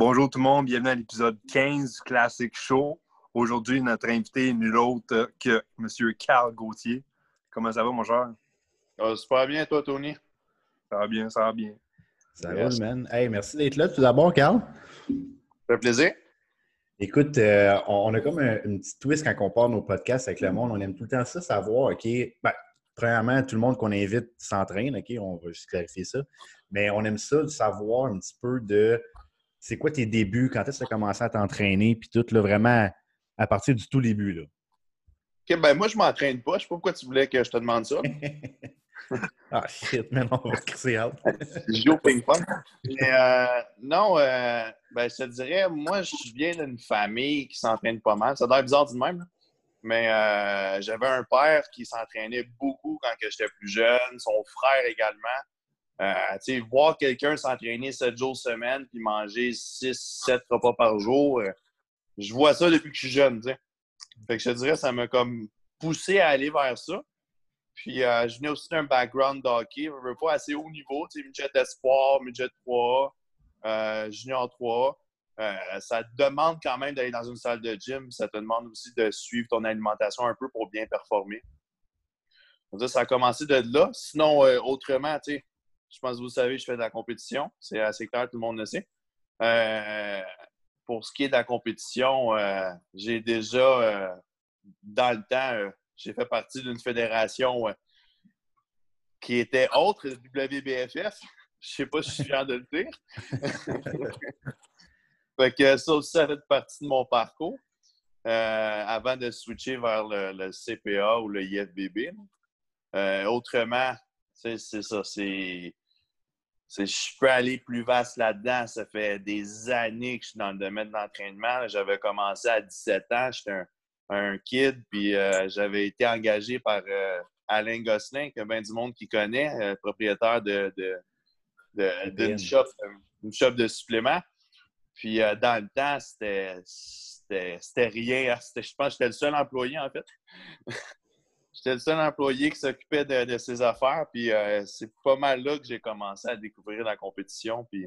Bonjour tout le monde, bienvenue à l'épisode 15 du Classic Show. Aujourd'hui, notre invité est nul autre que M. Carl Gauthier. Comment ça va, mon cher? Ça va super bien, toi, Tony? Ça va bien, ça va bien. Ça roule, man. Hey, merci d'être là tout d'abord, Carl. Ça fait plaisir. Écoute, euh, on, a comme un, une petite twist quand on part nos podcasts avec le monde. On aime tout le temps ça, savoir, OK, ben, premièrement, tout le monde qu'on invite s'entraîne, OK, on va juste clarifier ça. Mais on aime ça de savoir un petit peu de c'est quoi tes débuts, quand est-ce que tu as commencé à t'entraîner, puis tout, là, vraiment à partir du tout début, là. OK, ben moi, je m'entraîne pas. Je sais pas pourquoi tu voulais que je te demande ça. ah, shit, mais non, on va crisser out. je joue au ping-pong. Mais euh, non, euh, ben, je te dirais, moi, je viens d'une famille qui s'entraîne pas mal. Ça doit être bizarre du même, Mais euh, j'avais un père qui s'entraînait beaucoup quand j'étais plus jeune, son frère également. Euh, voir quelqu'un s'entraîner 7 jours semaine puis manger 6, 7 repas par jour, euh, je vois ça depuis que je suis jeune. Fait que je te dirais, ça m'a comme poussé à aller vers ça. Puis euh, je venais aussi d'un background d'hockey, je veux pas assez haut niveau, midget espoir, midget 3, junior 3. ça te demande quand même d'aller dans une salle de gym, ça te demande aussi de suivre ton alimentation un peu pour bien performer. Ça a commencé de là. Sinon, autrement, tu sais, je pense que vous savez, je fais de la compétition. C'est assez clair, tout le monde le sait. Euh, pour ce qui est de la compétition, euh, j'ai déjà, euh, dans le temps, j'ai fait partie d'une fédération qui était autre WBFF. Je ne sais pas si je viens de le dire. fait que ça aussi, ça fait partie de mon parcours. avant de switcher vers le, CPA ou le IFBB. autrement, c'est ça, c'est je peux aller plus vaste là-dedans. Ça fait des années que je suis dans le domaine de l'entraînement. J'avais commencé à 17 ans. J'étais un, kid, puis euh, j'avais été engagé par euh, Alain Gosselin, que bien du monde qui connaît, euh, propriétaire de, d'une shop, shop, de suppléments. Puis dans le temps, c'était, rien. Je pense que j'étais le seul employé, en fait. J'étais le seul employé qui s'occupait de, ses affaires. Puis euh, c'est pas mal là que j'ai commencé à découvrir la compétition. Puis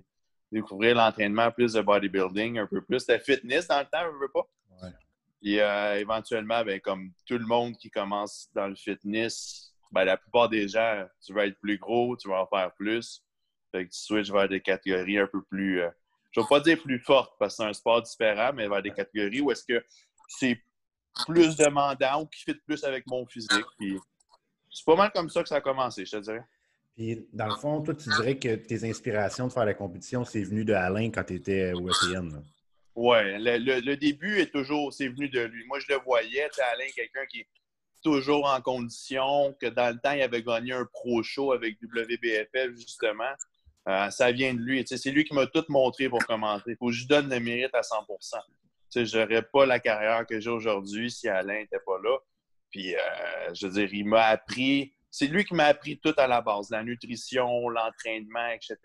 découvrir l'entraînement plus de bodybuilding, un peu plus de fitness dans le temps, je veux pas. Ouais. Puis euh, éventuellement, ben, comme tout le monde qui commence dans le fitness, ben, la plupart des gens, tu vas être plus gros, tu vas en faire plus. Fait que tu switches vers des catégories un peu plus. Euh, je ne vais pas dire plus fortes parce que c'est un sport différent, mais vers des catégories où est-ce que c'est plus demandant ou qui fit plus avec mon physique. Puis c'est pas mal comme ça que ça a commencé, je te dirais. Puis, dans le fond, toi, tu dirais que tes inspirations de faire la compétition, c'est venu de Alain quand tu étais au SPN. Oui, le, début est toujours, c'est venu de lui. Moi, je le voyais, Alain, quelqu'un qui est toujours en condition, que dans le temps, il avait gagné un pro show avec WBFF, justement. Euh, ça vient de lui. C'est lui qui m'a tout montré pour commenter. Il faut que je donne le mérite à 100 je n'aurais pas la carrière que j'ai aujourd'hui si Alain n'était pas là. Puis, euh, je veux dire, il m'a appris, c'est lui qui m'a appris tout à la base, la nutrition, l'entraînement, etc.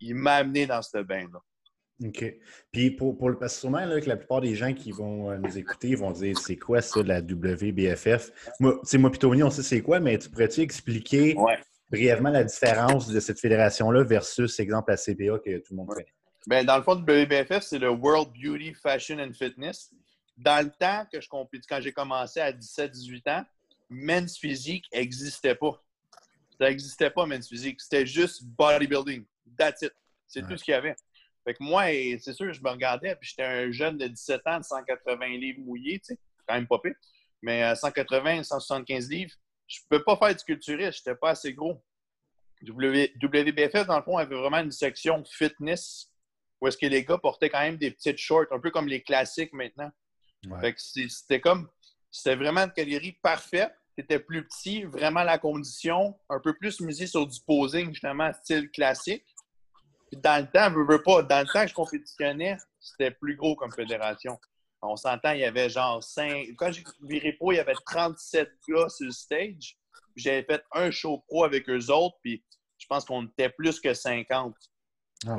Il m'a amené dans ce bain-là. OK. Puis, pour, pour, parce que sûrement que la plupart des gens qui vont euh, nous écouter vont dire c'est quoi ça, la WBFF? Moi, moi puis Tony, on sait c'est quoi, mais tu pourrais-tu expliquer brièvement la différence de cette fédération-là versus, exemple, la CPA que tout le monde connaît? Ben, dans le fond, WBFF, c'est le World Beauty Fashion and Fitness. Dans le temps que je compétis, quand j'ai commencé à 17-18 ans, men's physique n'existait pas. Ça n'existait pas, men's physique. C'était juste bodybuilding. That's it. C'est tout ce qu'il y avait. Fait que moi, c'est sûr, je me regardais, puis j'étais un jeune de 17 ans de 180 livres mouillés, tu sais, quand même pas pire. Mais 180, euh, 175 livres, je ne peux pas faire du culturiste, je n'étais pas assez gros. WBFF, dans le fond, avait vraiment une section fitness où est-ce que les gars portaient quand même des petites shorts, un peu comme les classiques maintenant. c'était comme, c'était vraiment une catégorie parfaite. C'était plus petit, vraiment la condition, un peu plus misé sur du posing, justement, style classique. dans le temps, je veux pas, dans le temps que je compétitionnais, c'était plus gros comme fédération. On s'entend, il y avait genre 5. Quand j'ai viré pro, il y avait 37 gars sur le stage. J'avais fait un show pro avec eux autres, puis je pense qu'on était plus que 50. Ah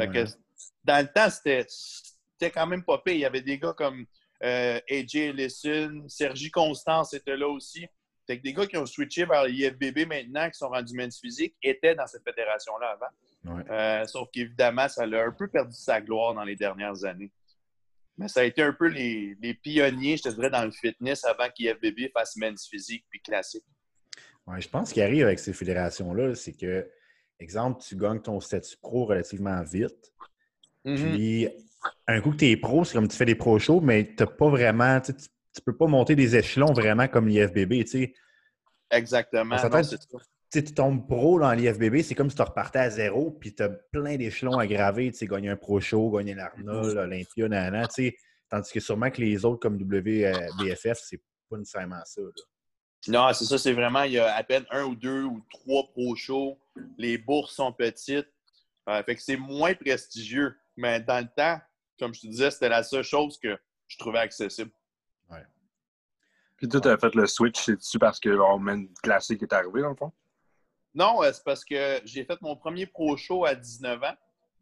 dans le temps, c'était quand même pas pire. Il y avait des gars comme euh, AJ Ellison, Sergi Constance était là aussi. Fait que des gars qui ont switché vers l'IFBB maintenant, qui sont rendus men's physique, étaient dans cette fédération-là avant. Ouais. Euh, sauf qu'évidemment, ça a un peu perdu sa gloire dans les dernières années. Mais ça a été un peu les, les pionniers, je te dirais, dans le fitness avant qu'IFBB fasse men's physique puis classique. Ouais, je pense qu'il arrive avec ces fédérations-là, c'est que, exemple, tu gagnes ton statut pro relativement vite. Mhm. Puis, un coup que tu es pro, c'est comme tu fais des pro shows, mais tu pas vraiment, tu ne peux pas monter des échelons vraiment comme l'IFBB. Tu sais. Exactement. Non. Tu tombes pro dans l'IFBB, c'est comme si tu repartais à zéro, puis tu as plein d'échelons à graver. Tu sais, gagner un pro show, gagner l'Arnold, l'Olympia, nanana, tu sais. Tandis que sûrement que les autres comme WBFF, c'est pas nécessairement ça. là. Non, c'est ça, c'est vraiment, il y a à peine un ou deux ou trois pro shows. Les bourses sont petites. Euh, fait que c'est moins prestigieux. Mais dans le temps, comme je te disais, c'était la seule chose que je trouvais accessible. Puis toi, tu as fait le switch, c'est-tu parce que le Man classique est arrivé, dans le fond? Non, euh, c'est parce que j'ai fait mon premier pro show à 19 ans.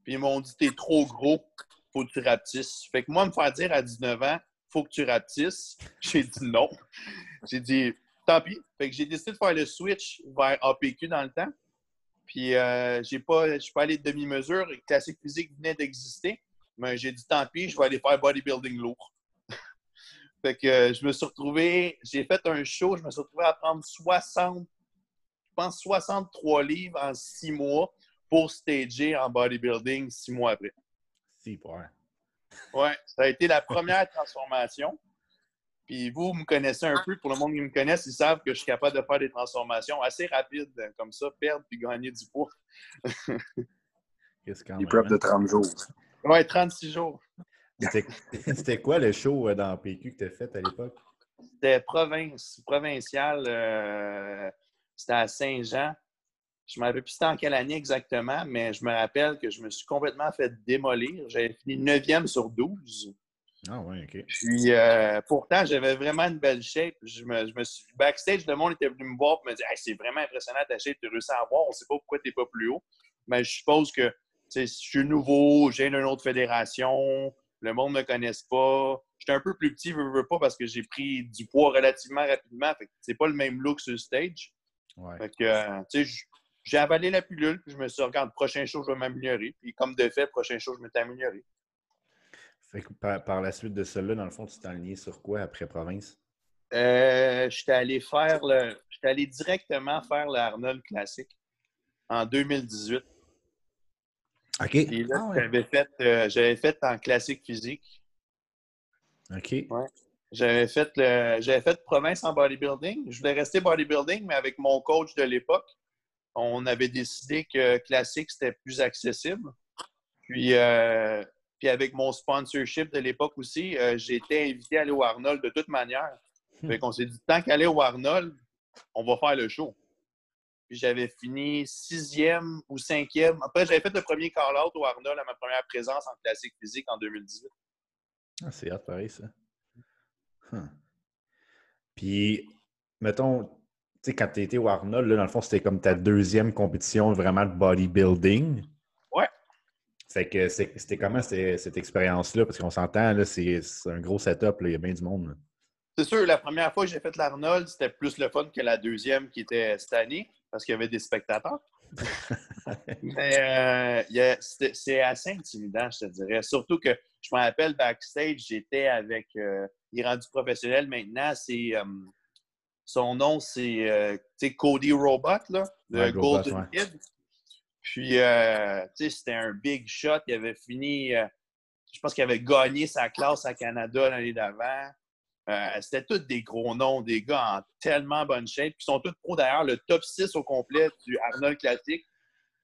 Puis ils m'ont dit T'es trop gros, faut que tu rapetisses. Fait que moi, me faire dire à 19 ans, faut que tu rapetisses, j'ai dit non. J'ai dit Tant pis. Fait que j'ai décidé de faire le switch vers APQ dans le temps. Puis euh, j'ai pas, je suis pas allé de demi-mesure. Classique physique venait d'exister. Mais j'ai dit tant pis, je vais aller faire bodybuilding lourd. fait que euh, je me suis retrouvé, j'ai fait un show, je me suis retrouvé à prendre 60 je pense, 63 livres en six mois pour stager en bodybuilding six mois après. Si, ouais. Ouais, ça a été la première transformation. Puis vous, vous me connaissez un peu. Pour le monde qui me connaisse, ils savent que je suis capable de faire des transformations assez rapides, euh, comme ça, perdre puis gagner du poids. Qu'est-ce hein? de 30 jours. Ouais, 36 jours. C'était c'était quoi le show euh, dans PQ que tu as fait à l'époque? C'était province, provincial. euh, c'était à Saint-Jean. Je ne me rappelle plus c'était en quelle année exactement, mais je me rappelle que je me suis complètement fait démolir. J'avais fini 9e sur 12. Ah ouais, OK. Puis euh, pourtant, j'avais vraiment une belle shape. Je me, je me suis... Backstage, le monde était venu me voir et me dire hey, c'est vraiment impressionnant ta shape, tu as réussi à avoir. On ne sait pas pourquoi tu n'es pas plus haut. Mais je suppose que je suis nouveau, j'ai une autre fédération, le monde ne me connaisse pas. J'étais un peu plus petit, veux, veux pas, parce que j'ai pris du poids relativement rapidement. Fait que c'est pas le même look sur le stage. Ouais. Fait que, euh, tu sais, j'ai avalé la pilule, puis je me suis dit, regarde, prochain show, je vais m'améliorer. Puis comme de fait, prochain show, je m'étais amélioré. Fait que par, par la suite de cela, dans le fond, tu t'es aligné sur quoi après province? Euh, j'étais allé faire le. J'étais allé directement faire le Arnold Classic en 2018. OK. Puis là, Ah ouais. j'avais fait, euh, j'avais fait en classique physique. OK. J'avais fait le, j'avais fait province en bodybuilding. Je voulais rester bodybuilding, mais avec mon coach de l'époque, on avait décidé que classique c'était plus accessible. Puis, euh, puis avec mon sponsorship de l'époque aussi, euh, j'ai été invité à aller au Arnold de toute manière. Fait qu'on s'est dit, tant qu'aller au Arnold, on va faire le show. Puis j'avais fini sixième ou cinquième. Après, j'avais fait le premier call-out au Arnold à ma première présence en classique physique en 2018. Ah, c'est hot, pareil, ça. Huh. Puis, mettons, tu sais, quand tu étais au Arnold, là, dans le fond, c'était comme ta deuxième compétition vraiment de bodybuilding. Fait que c'était comment cette expérience-là? Parce qu'on s'entend, là, c'est un gros setup, il y a bien du monde. C'est sûr, la première fois que j'ai fait l'Arnold, c'était plus le fun que la deuxième qui était cette année, parce qu'il y avait des spectateurs. Mais euh, c'est assez intimidant, je te dirais. Surtout que je me rappelle backstage, j'étais avec. euh, il est rendu professionnel maintenant. C'est, euh, son nom, c'est Cody Robot, là, Ouais, Gros Golden. Kid. Puis, euh, tu sais, c'était un big shot. Il avait fini. euh, je pense qu'il avait gagné sa classe à Canada l'année d'avant. Euh, C'était tous des gros noms, des gars en tellement bonne shape. Ils sont tous pros d'ailleurs. Le top 6 au complet du Arnold Classic.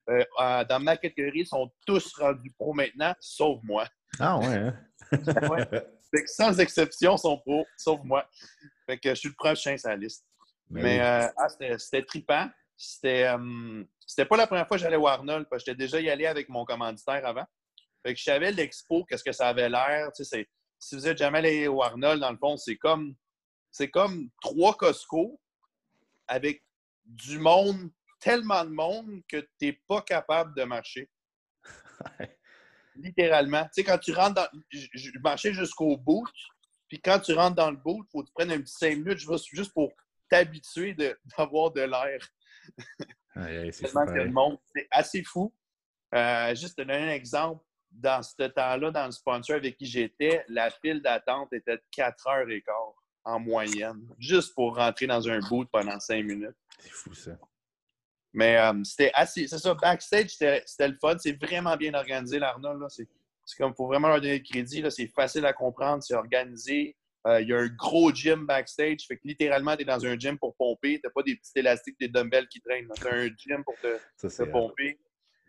dans ma catégorie, ils sont tous rendus pros maintenant, sauf moi. Ah ouais, hein? Ouais. Fait que sans exception, ils sont pros, sauf moi. Fait que je suis le prochain sur la liste. Ben Mais oui. euh, ah, c'était- c'était trippant. C'était euh, c'était pas la première fois que j'allais au Arnold, parce que j'étais déjà y allé avec mon commanditaire avant. Fait que je savais l'expo, qu'est-ce que ça avait l'air. Tu sais, si vous êtes jamais allé au Arnold, dans le fond, c'est comme c'est comme trois Costco avec du monde, tellement de monde que tu n'es pas capable de marcher. Littéralement. Tu sais, quand tu rentres dans. Je, je marchais jusqu'au boot, puis quand tu rentres dans le boot, il faut que tu prennes un petit cinq minutes juste pour t'habituer de- d'avoir de l'air. Aïe, c'est assez fou. Euh, juste te donner un exemple, dans ce temps-là, dans le sponsor avec qui j'étais, la file d'attente était de 4 heures et quart en moyenne, juste pour rentrer dans un boot pendant 5 minutes. C'est fou, ça. Mais euh, c'était assez. C'est ça, backstage, c'était le fun. C'est vraiment bien organisé, l'Arnold. C'est comme, il faut vraiment leur donner le crédit. C'est facile à comprendre, c'est organisé. Euh, il y a un gros gym backstage. Fait que littéralement, tu es dans un gym pour pomper. Tu pas des petits élastiques, des dumbbells qui traînent. Tu un gym pour te, pomper.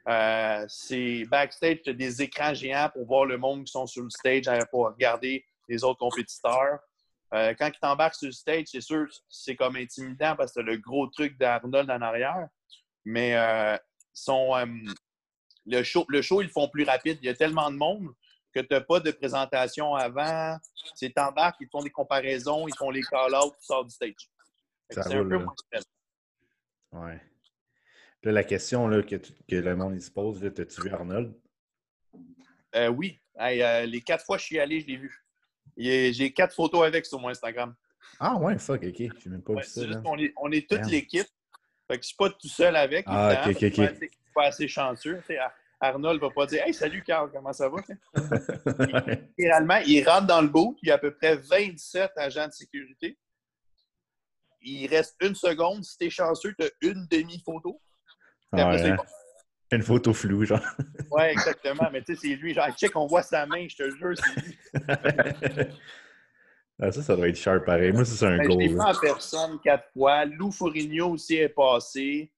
Euh, c'est backstage, tu as des écrans géants pour voir le monde qui sont sur le stage, euh, pour regarder les autres compétiteurs. quand ils t'embarquent sur le stage, c'est sûr, c'est comme intimidant parce que tu le gros truc d'Arnold en arrière. Mais son, le, show, le show, ils le font plus rapide. Il y a tellement de monde que tu n'as pas de présentation avant. C'est t'embarques, ils font des comparaisons, ils font les call-outs, tu sors du stage. C'est un peu moins Ouais. Là, la question là, que, que, le monde se pose, as-tu vu Arnold? Euh, oui. Euh, les quatre fois que je suis allé, je l'ai vu. J'ai quatre photos avec sur mon Instagram. Ah ouais, fuck, ok. J'ai même pas vu ça. on, est, on, est, toute l'équipe. Fait que je suis pas tout seul avec. Ah, ok, ok, ok. Je suis pas assez chanceux. Arnold va pas dire Hey, salut Carl, comment ça va? Littéralement, il rentre dans le bout, il y a à peu près 27 agents de sécurité. Il reste une seconde. Si t'es chanceux, tu as une demi-photo. Ah une photo floue, genre. Oui, exactement. Mais tu sais, c'est lui, genre, check, on voit sa main, je te jure, c'est lui. ah, ça, ça doit être sharp pareil. Moi, c'est un ben, goal. Je l'ai en personne quatre fois. Lou Fourigno aussi est passé.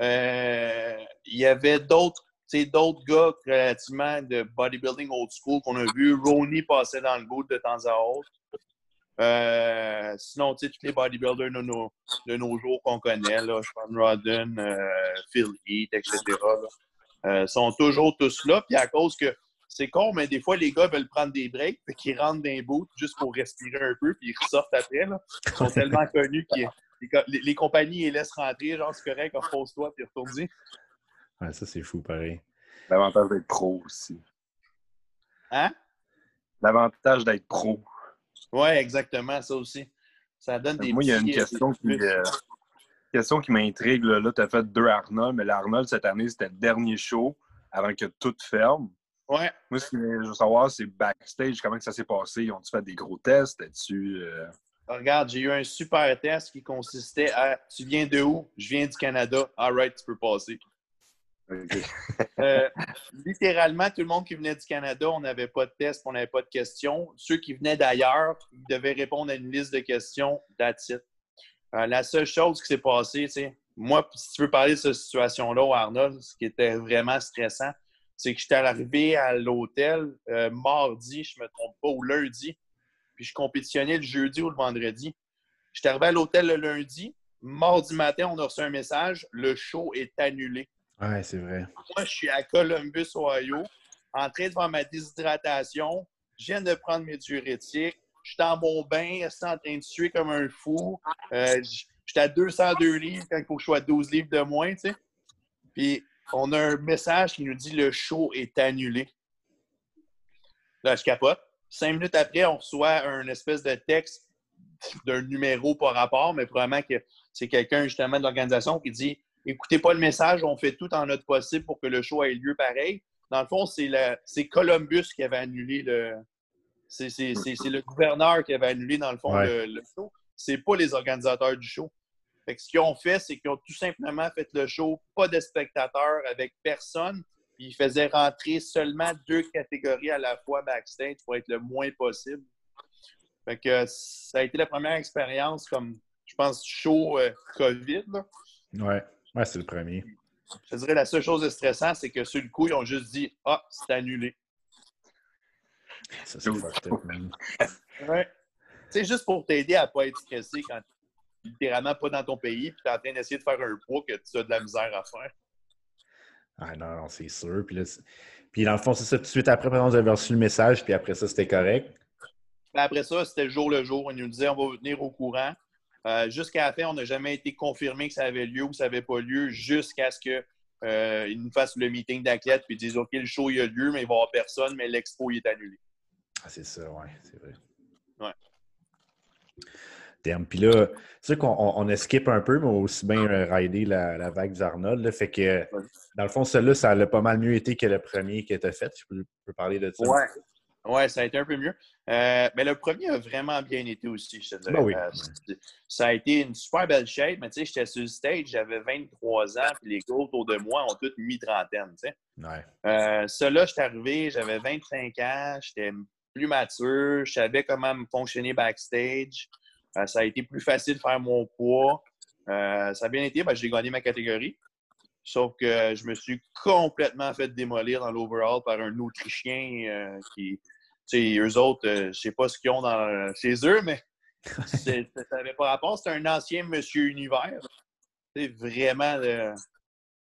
Euh, il y avait d'autres d'autres gars relativement de bodybuilding old school qu'on a vu. Ronnie passait dans le bout de temps à autre. Euh, sinon, tous les bodybuilders de nos, de nos jours qu'on connaît, là, Sean Rodden, euh, Phil Heath, etc., euh, sont toujours tous là. Puis à cause que c'est con, mais des fois, les gars veulent prendre des breaks, puis qu'ils rentrent dans les boots juste pour respirer un peu, puis ils ressortent après. Là. Ils sont tellement connus que les, les, compagnies les laissent rentrer, genre, c'est correct, repose-toi, puis retourne Ouais, ça, c'est fou, pareil. L'avantage d'être pro aussi. Hein? L'avantage d'être pro. Oui, exactement, ça aussi. Ça donne des Moi, il y a une question qui, euh, question qui m'intrigue. Là, tu as fait deux Arnold, mais l'Arnold, cette année, c'était le dernier show avant que tout ferme. Ouais. Moi, ce que je veux savoir, c'est backstage, comment ça s'est passé? Ont-tu fait des gros tests? tu euh, Regarde, j'ai eu un super test qui consistait à Tu viens de où? Je viens du Canada. All right, tu peux passer. Euh, littéralement, tout le monde qui venait du Canada, on n'avait pas de test, on n'avait pas de questions. Ceux qui venaient d'ailleurs, ils devaient répondre à une liste de questions, that's euh, la seule chose qui s'est passée, moi, si tu veux parler de cette situation-là Arnold, ce qui était vraiment stressant, c'est que j'étais arrivé à l'hôtel euh, mardi, je ne me trompe pas, ou lundi, puis je compétitionnais le jeudi ou le vendredi. J'étais arrivé à l'hôtel le lundi. Mardi matin, on a reçu un message, le show est annulé. Ouais, c'est vrai. Moi, je suis à Columbus, Ohio, en train de faire ma déshydratation. Je viens de prendre mes diurétiques. Je suis dans mon bain, je suis en train de suer comme un fou. Euh, je suis à 202 livres quand il faut que je sois à 12 livres de moins, tu sais. Puis, on a un message qui nous dit le show est annulé. Là, je capote. Cinq minutes après, on reçoit un espèce de texte d'un numéro par rapport, mais probablement que c'est quelqu'un justement de l'organisation qui dit écoutez pas le message, on fait tout en notre possible pour que le show ait lieu pareil. Dans le fond, c'est Columbus qui avait annulé le. C'est le gouverneur qui avait annulé, dans le fond, le, le, show. C'est pas les organisateurs du show. ce qu'ils ont fait, c'est qu'ils ont tout simplement fait le show, pas de spectateurs, avec personne. Puis ils faisaient rentrer seulement deux catégories à la fois backstage pour être le moins possible. Fait que ça a été la première expérience comme, je pense, show euh, COVID. Là. Ouais. Ouais, c'est le premier. Je dirais la seule chose de stressant, c'est que sur le coup, ils ont juste dit Ah, c'est annulé. Ça, c'est ouais. C'est juste pour t'aider à ne pas être stressé quand tu littéralement pas dans ton pays et tu es en train d'essayer de faire un poids que tu as de la misère à faire. Ah non, non c'est sûr. Puis, puis dans le fond, c'est ça. Tout de suite après, par exemple, vous avez reçu le message, puis après ça, c'était correct. après ça, c'était jour le jour. Ils nous disaient on va vous tenir au courant. Euh, jusqu'à la fin, on n'a jamais été confirmé que ça avait lieu ou ça n'avait pas lieu jusqu'à ce qu'ils euh, nous fassent le meeting d'athlètes puis disent OK, le show il a lieu, mais il va y avoir personne, mais l'expo il est annulé. Ah, c'est ça, oui, c'est vrai. Ouais. terme. Puis là, c'est sûr qu'on on, skip un peu, mais on a aussi bien ridé la, la vague du Arnold. Fait que, dans le fond, celui-là, ça a pas mal mieux été que le premier qui était fait. Je peux, parler de ça. Ouais. Ouais, ça a été un peu mieux. Euh, mais le premier a vraiment bien été aussi, je te dirais. Ben euh, ça a été une super belle shape, mais tu sais, j'étais sur le stage, j'avais 23 ans, puis les gars autour de moi ont tous mi-trentaine, tu sais. Ouais. Euh, là, j'étais arrivé, j'avais 25 ans, j'étais plus mature, je savais comment me fonctionner backstage. Euh, ça a été plus facile de faire mon poids. ça a bien été, ben, j'ai gagné ma catégorie. Sauf que je me suis complètement fait démolir dans l'overall par un Autrichien qui, eux autres, euh, je ne sais pas ce qu'ils ont dans, chez eux, mais ça n'avait pas rapport. C'est un ancien Monsieur Univers. C'est vraiment. Le...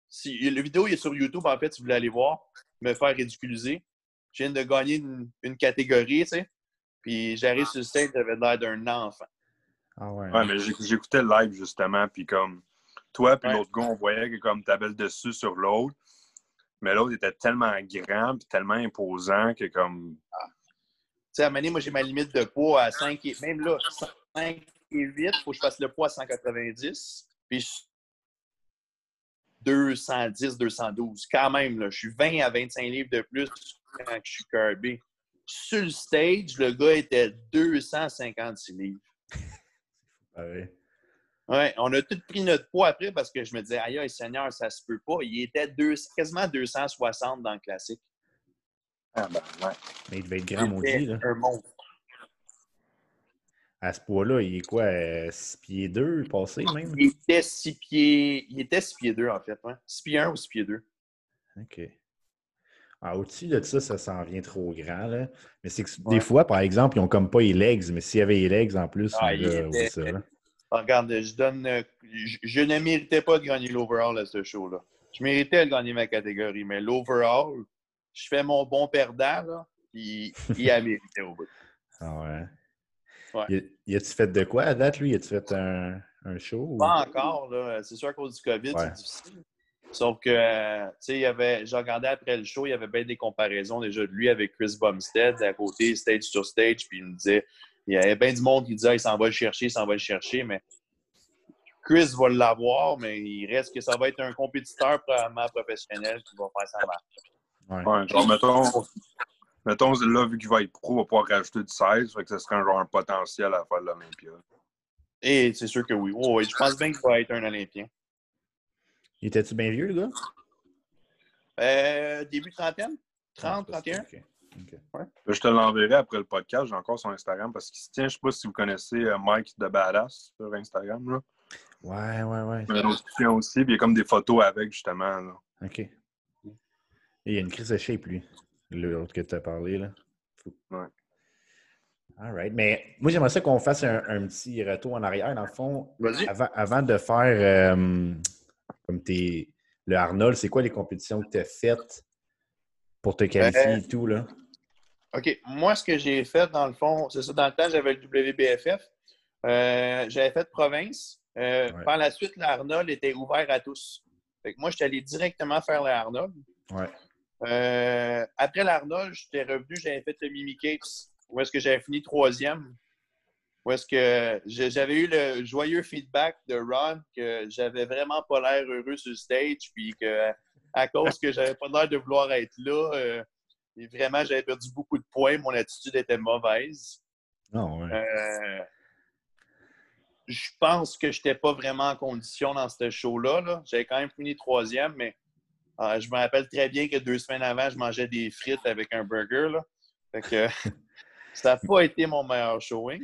Si, le vidéo est sur YouTube, en fait, si vous voulez aller voir, me faire ridiculiser. Je viens de gagner une, catégorie, tu sais. Puis j'arrive sur le stage, j'avais l'air d'un enfant. Ah ouais. Ouais, mais j'écoutais le live justement, puis comme toi puis l'autre gars, on voyait que comme tu avais le dessus sur l'autre, mais l'autre était tellement grand puis tellement imposant que comme. Ah sais, à un moi, j'ai ma limite de poids à 5 et... Même là, 5 et 8, il faut que je fasse le poids à 190. Puis 210, 212. Quand même, là, je suis 20 à 25 livres de plus quand je suis curbé. Sur le stage, le gars était 256 livres. Ah oui. Ouais, on a tous pris notre poids après parce que je me disais, aïe, Seigneur, ça se peut pas. Il était deux, quasiment 260 dans le classique. Ah ben, ouais. Mais il devait être grand, maudit. Là. Un monstre. À ce poids-là, il est quoi? 6 euh, pieds 2 passé même? Il était 6 pieds. Il était 6 pieds 2 en fait. Ouais. 6 pieds 1 ou 6 pieds 2. OK. Ah, Au-dessus de ça, ça s'en vient trop grand. Là. Mais c'est que des fois, par exemple, ils n'ont comme pas les legs, mais s'il y avait les legs en plus, ah, il était... ça, ah, regarde, je donne. Je, je, ne méritais pas de gagner l'overall à ce show-là. Je méritais de gagner ma catégorie, mais l'overall, je fais mon bon perdant, là, puis il a mérité au bout. Ah ouais. ouais. Y a-tu fait de quoi à date, lui? Y a-tu fait un, un show? Pas encore, là. C'est sûr, à cause du COVID, c'est difficile. Sauf que, tu sais, il y avait, j'ai regardé après le show, il y avait bien des comparaisons déjà de lui avec Chris Bumstead à côté, stage sur stage, puis il me disait, il y avait bien du monde qui disait, il s'en va le chercher, il s'en va le chercher, mais Chris va l'avoir, mais il reste que ça va être un compétiteur probablement professionnel qui va faire sa marche. Ouais. genre, mettons, mettons, là, vu qu'il va être pro, il va pouvoir rajouter du 16, fait que ce serait un, genre un potentiel à faire de l'Olympia. Et c'est sûr que oui. Oh, je pense bien qu'il va être un Olympien. Il était-tu bien vieux, le gars? Euh, début trentaine? 30, 31? Ouais. Je te l'enverrai après le podcast. J'ai encore son Instagram parce qu'il se tient, je ne sais pas si vous connaissez euh, Mike de Badass sur Instagram. Là. Ouais, ouais, ouais. Il y a aussi, puis il y a comme des photos avec, justement. Là. OK il y a une crise de shape, lui. L'autre que tu as parlé, là. Ouais. All right. Mais moi, j'aimerais ça qu'on fasse un, petit retour en arrière. Dans le fond, avant, avant, de faire euh, comme tes, le Arnold, c'est quoi les compétitions que tu as faites? Pour te qualifier euh, et tout, là? OK. Moi, ce que j'ai fait, dans le fond, c'est ça, dans le temps, j'avais le WBFF. Euh, j'avais fait province. Par la suite, l'Arnold était ouvert à tous. Fait que moi, je suis allé directement faire l'Arnold. Ouais. Euh, après l'Arnold, j'étais revenu, j'avais fait le Mimi où est-ce que j'avais fini troisième. Où est-ce que j'avais eu le joyeux feedback de Ron que j'avais vraiment pas l'air heureux sur le stage, puis que à cause que j'avais pas l'air de vouloir être là, euh, et vraiment j'avais perdu beaucoup de points, mon attitude était mauvaise. Oh, euh, je pense que je n'étais pas vraiment en condition dans ce show-là. -là, j'avais quand même fini troisième, mais ah, je me rappelle très bien que deux semaines avant, je mangeais des frites avec un burger. Là. que, ça n'a pas été mon meilleur showing.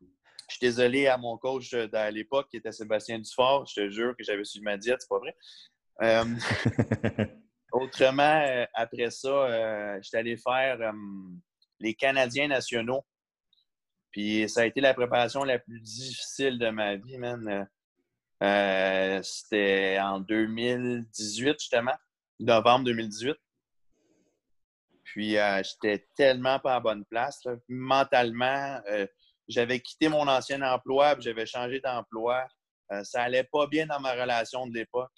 Je suis désolé à mon coach à l'époque, qui était Sébastien Dufort. Je te jure que j'avais suivi ma diète, c'est pas vrai. Euh, autrement, euh, après ça, euh, j'étais allé faire les Canadiens nationaux. Puis ça a été la préparation la plus difficile de ma vie, man. Euh, c'était en 2018, justement, novembre 2018. Puis, euh, j'étais tellement pas à bonne place. Mentalement, euh, j'avais quitté mon ancien emploi, j'avais changé d'emploi. ça allait pas bien dans ma relation de l'époque.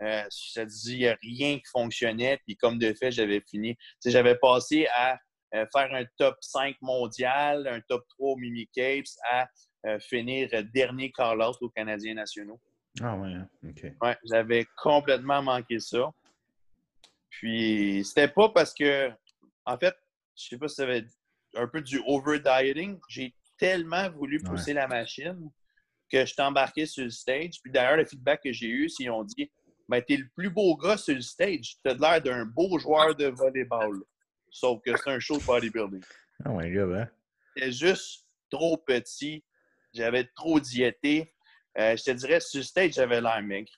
Je te dis, il n'y a rien qui fonctionnait. Puis, comme de fait, j'avais fini. j'avais passé à euh, faire un top 5 mondial, un top 3 au Mimi Capes, à euh, finir dernier call-out aux Canadiens nationaux. Ah ouais, hein? OK. Ouais, j'avais complètement manqué ça. Puis, c'était pas parce que, en fait, je sais pas si ça avait un peu du over-dieting. J'ai tellement voulu pousser la machine que je t'ai embarqué sur le stage. Puis d'ailleurs, le feedback que j'ai eu, c'est qu'ils ont dit ben, T'es le plus beau gars sur le stage. T'as l'air d'un beau joueur de volleyball. Sauf que c'est un show de bodybuilding. Oh my god, hein? C'était juste trop petit. J'avais trop diété. Euh, je te dirais, sur le stage, j'avais l'air maigre.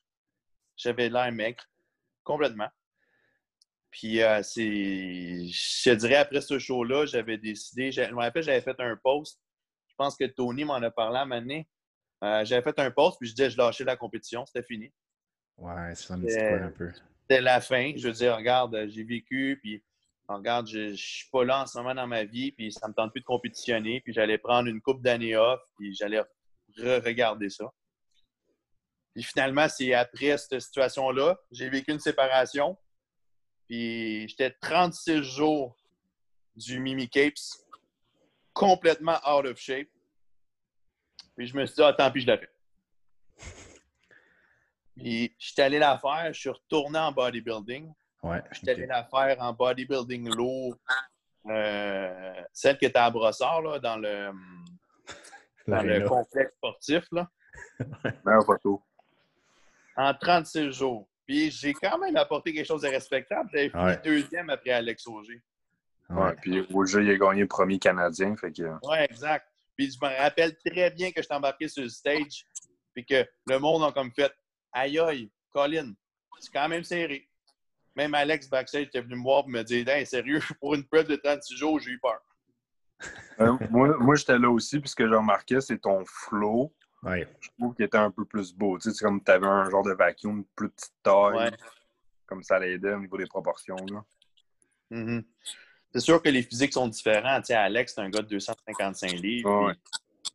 J'avais l'air maigre. Complètement. Puis, euh, c'est, je te dirais, après ce show-là, j'avais décidé, je me rappelle, j'avais fait un post. Je pense que Tony m'en a parlé à un moment donné. Euh, j'avais fait un post, puis je disais, je lâchais la compétition, c'était fini. Ouais, ça me dit quoi un peu. C'était la fin. Je veux dire, regarde, j'ai vécu, puis regarde, je, ne suis pas là en ce moment dans ma vie, puis ça me tente plus de compétitionner, puis j'allais prendre une coupe d'années off, puis j'allais re-regarder ça. Puis finalement, c'est après cette situation-là, j'ai vécu une séparation, puis j'étais 36 jours du Mimi Capes, complètement out of shape. Puis je me suis dit, ah, tant pis, je l'ai fait. Puis j'étais allé la faire, je suis retourné en bodybuilding. Ouais. J'étais allé la faire en bodybuilding lourd. Euh, celle qui était à Brossard, là, dans le, dans le complexe sportif. Là. En 36 jours. Puis j'ai quand même apporté quelque chose de respectable. J'avais fini deuxième après Alex Auger. Ouais, puis Auger, il a gagné le premier Canadien. Fait que... Ouais, exact. Puis je me rappelle très bien que je embarqué sur le stage, puis que le monde a comme fait Aïe aïe, Colin, c'est quand même serré. Même Alex backstage était venu me voir et me dire Hey, sérieux, pour une preuve de 36 jours, j'ai eu peur. Euh, moi, moi j'étais là aussi, puis ce que j'ai remarqué, c'est ton flow. Ouais. Je trouve qu'il était un peu plus beau. Tu sais, c'est comme tu avais un genre de vacuum, plus petite taille. Comme ça l'aidait au niveau des proportions. Là. Mm-hmm c'est sûr que les physiques sont différents. Tu sais, Alex, c'est un gars de 255 livres.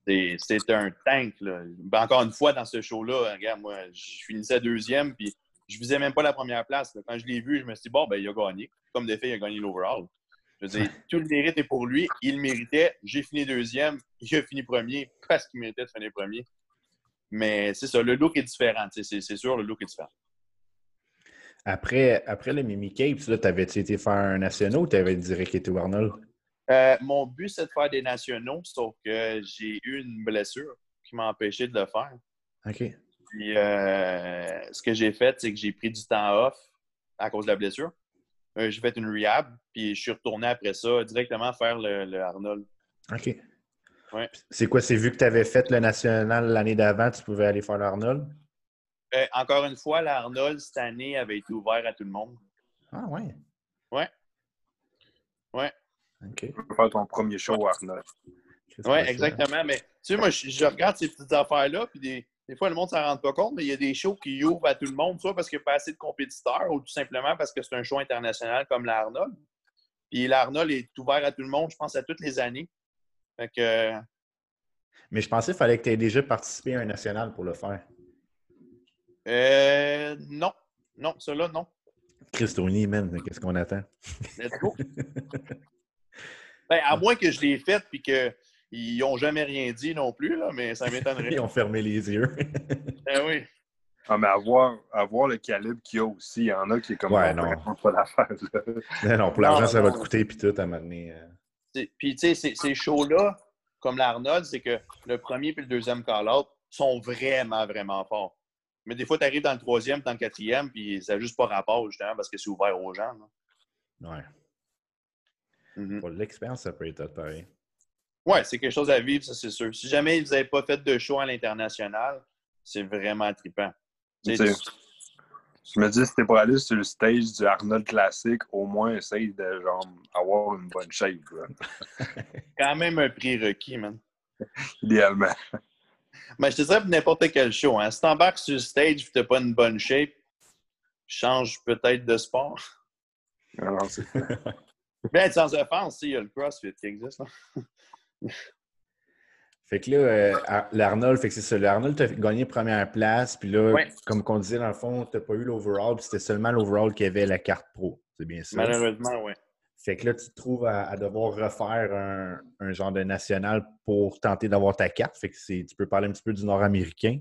C'est un tank. Là. Ben, encore une fois, dans ce show-là, regarde, moi, je finissais deuxième, puis je visais même pas la première place. Quand je l'ai vu, je me suis dit, bon, ben, il a gagné. Comme des faits, il a gagné l'overall. Je veux dire, tout le mérite est pour lui. Il méritait. J'ai fini deuxième. Il a fini premier parce qu'il méritait de finir premier. Mais c'est ça, le look est différent. C'est sûr, le look est différent. Après, après le Mimi Capes, t'avais-tu été faire un national ou t'avais direct été Arnold? Euh, mon but, c'est de faire des nationaux, sauf que j'ai eu une blessure qui m'a empêché de le faire. OK. Puis, euh, ce que j'ai fait, c'est que j'ai pris du temps off à cause de la blessure. Euh, j'ai fait une rehab, puis je suis retourné après ça directement faire le, Arnold. OK. Ouais. C'est quoi? C'est vu que tu avais fait le national l'année d'avant, tu pouvais aller faire l'Arnold? Euh, encore une fois, l'Arnold, cette année, avait été ouvert à tout le monde. Ah, ouais. Ouais. Ouais. OK. Tu peux faire ton premier show Arnold. Oui, exactement. Mais tu sais, moi, je, regarde ces petites affaires-là, puis des, des, fois, le monde ne s'en rend pas compte, mais il y a des shows qui ouvrent à tout le monde, soit parce qu'il n'y a pas assez de compétiteurs, ou tout simplement parce que c'est un show international comme l'Arnold. Puis l'Arnold est ouvert à tout le monde, je pense, à toutes les années. Fait que... Mais je pensais qu'il fallait que tu aies déjà participé à un national pour le faire. Euh, non. Non, cela, non. Christoni, man, qu'est-ce qu'on attend? Let's go. ben, à moins que je l'ai fait puis qu'ils n'ont jamais rien dit non plus, là, mais ça m'étonnerait. Ils ont fermé les yeux. ben oui. Ah, mais avoir, avoir le calibre qu'il y a aussi, il y en a qui est comme ouais, non. pas l'affaire. Non, non, pour l'argent, ça va te coûter puis tout à m'amener. Euh... Puis, tu sais, ces shows-là, comme l'Arnold, c'est que le premier et le deuxième call-out sont vraiment, vraiment forts. Mais des fois, tu arrives dans le troisième, dans le quatrième, puis ça n'a juste pas rapport, justement, parce que c'est ouvert aux gens. Oui. Ouais. Mm-hmm. Pour l'expérience, ça peut être pareil. Oui, c'est quelque chose à vivre, ça, c'est sûr. Si jamais vous n'avez pas fait de show à l'international, c'est vraiment trippant. je me dis, si t'es pour aller sur le stage du Arnold classique, au moins essaye de genre, avoir une bonne shape. Quand même un prérequis, man. Idéalement. Mais je te dirais pour n'importe quel show. Hein. Si t'embarques sur le stage et tu n'as pas une bonne shape, change peut-être de sport. Non, Bien, sans offense, il y a le CrossFit qui existe. Fait que là, euh, l'Arnold, fait que c'est ça. L'Arnold, tu as gagné première place, puis là, comme on disait, dans le fond, tu n'as pas eu l'overall, puis c'était seulement l'overall qui avait la carte pro. C'est bien ça? Malheureusement, oui. Fait que là, tu te trouves à, devoir refaire un, genre de national pour tenter d'avoir ta carte. Fait que tu peux parler un petit peu du nord-américain.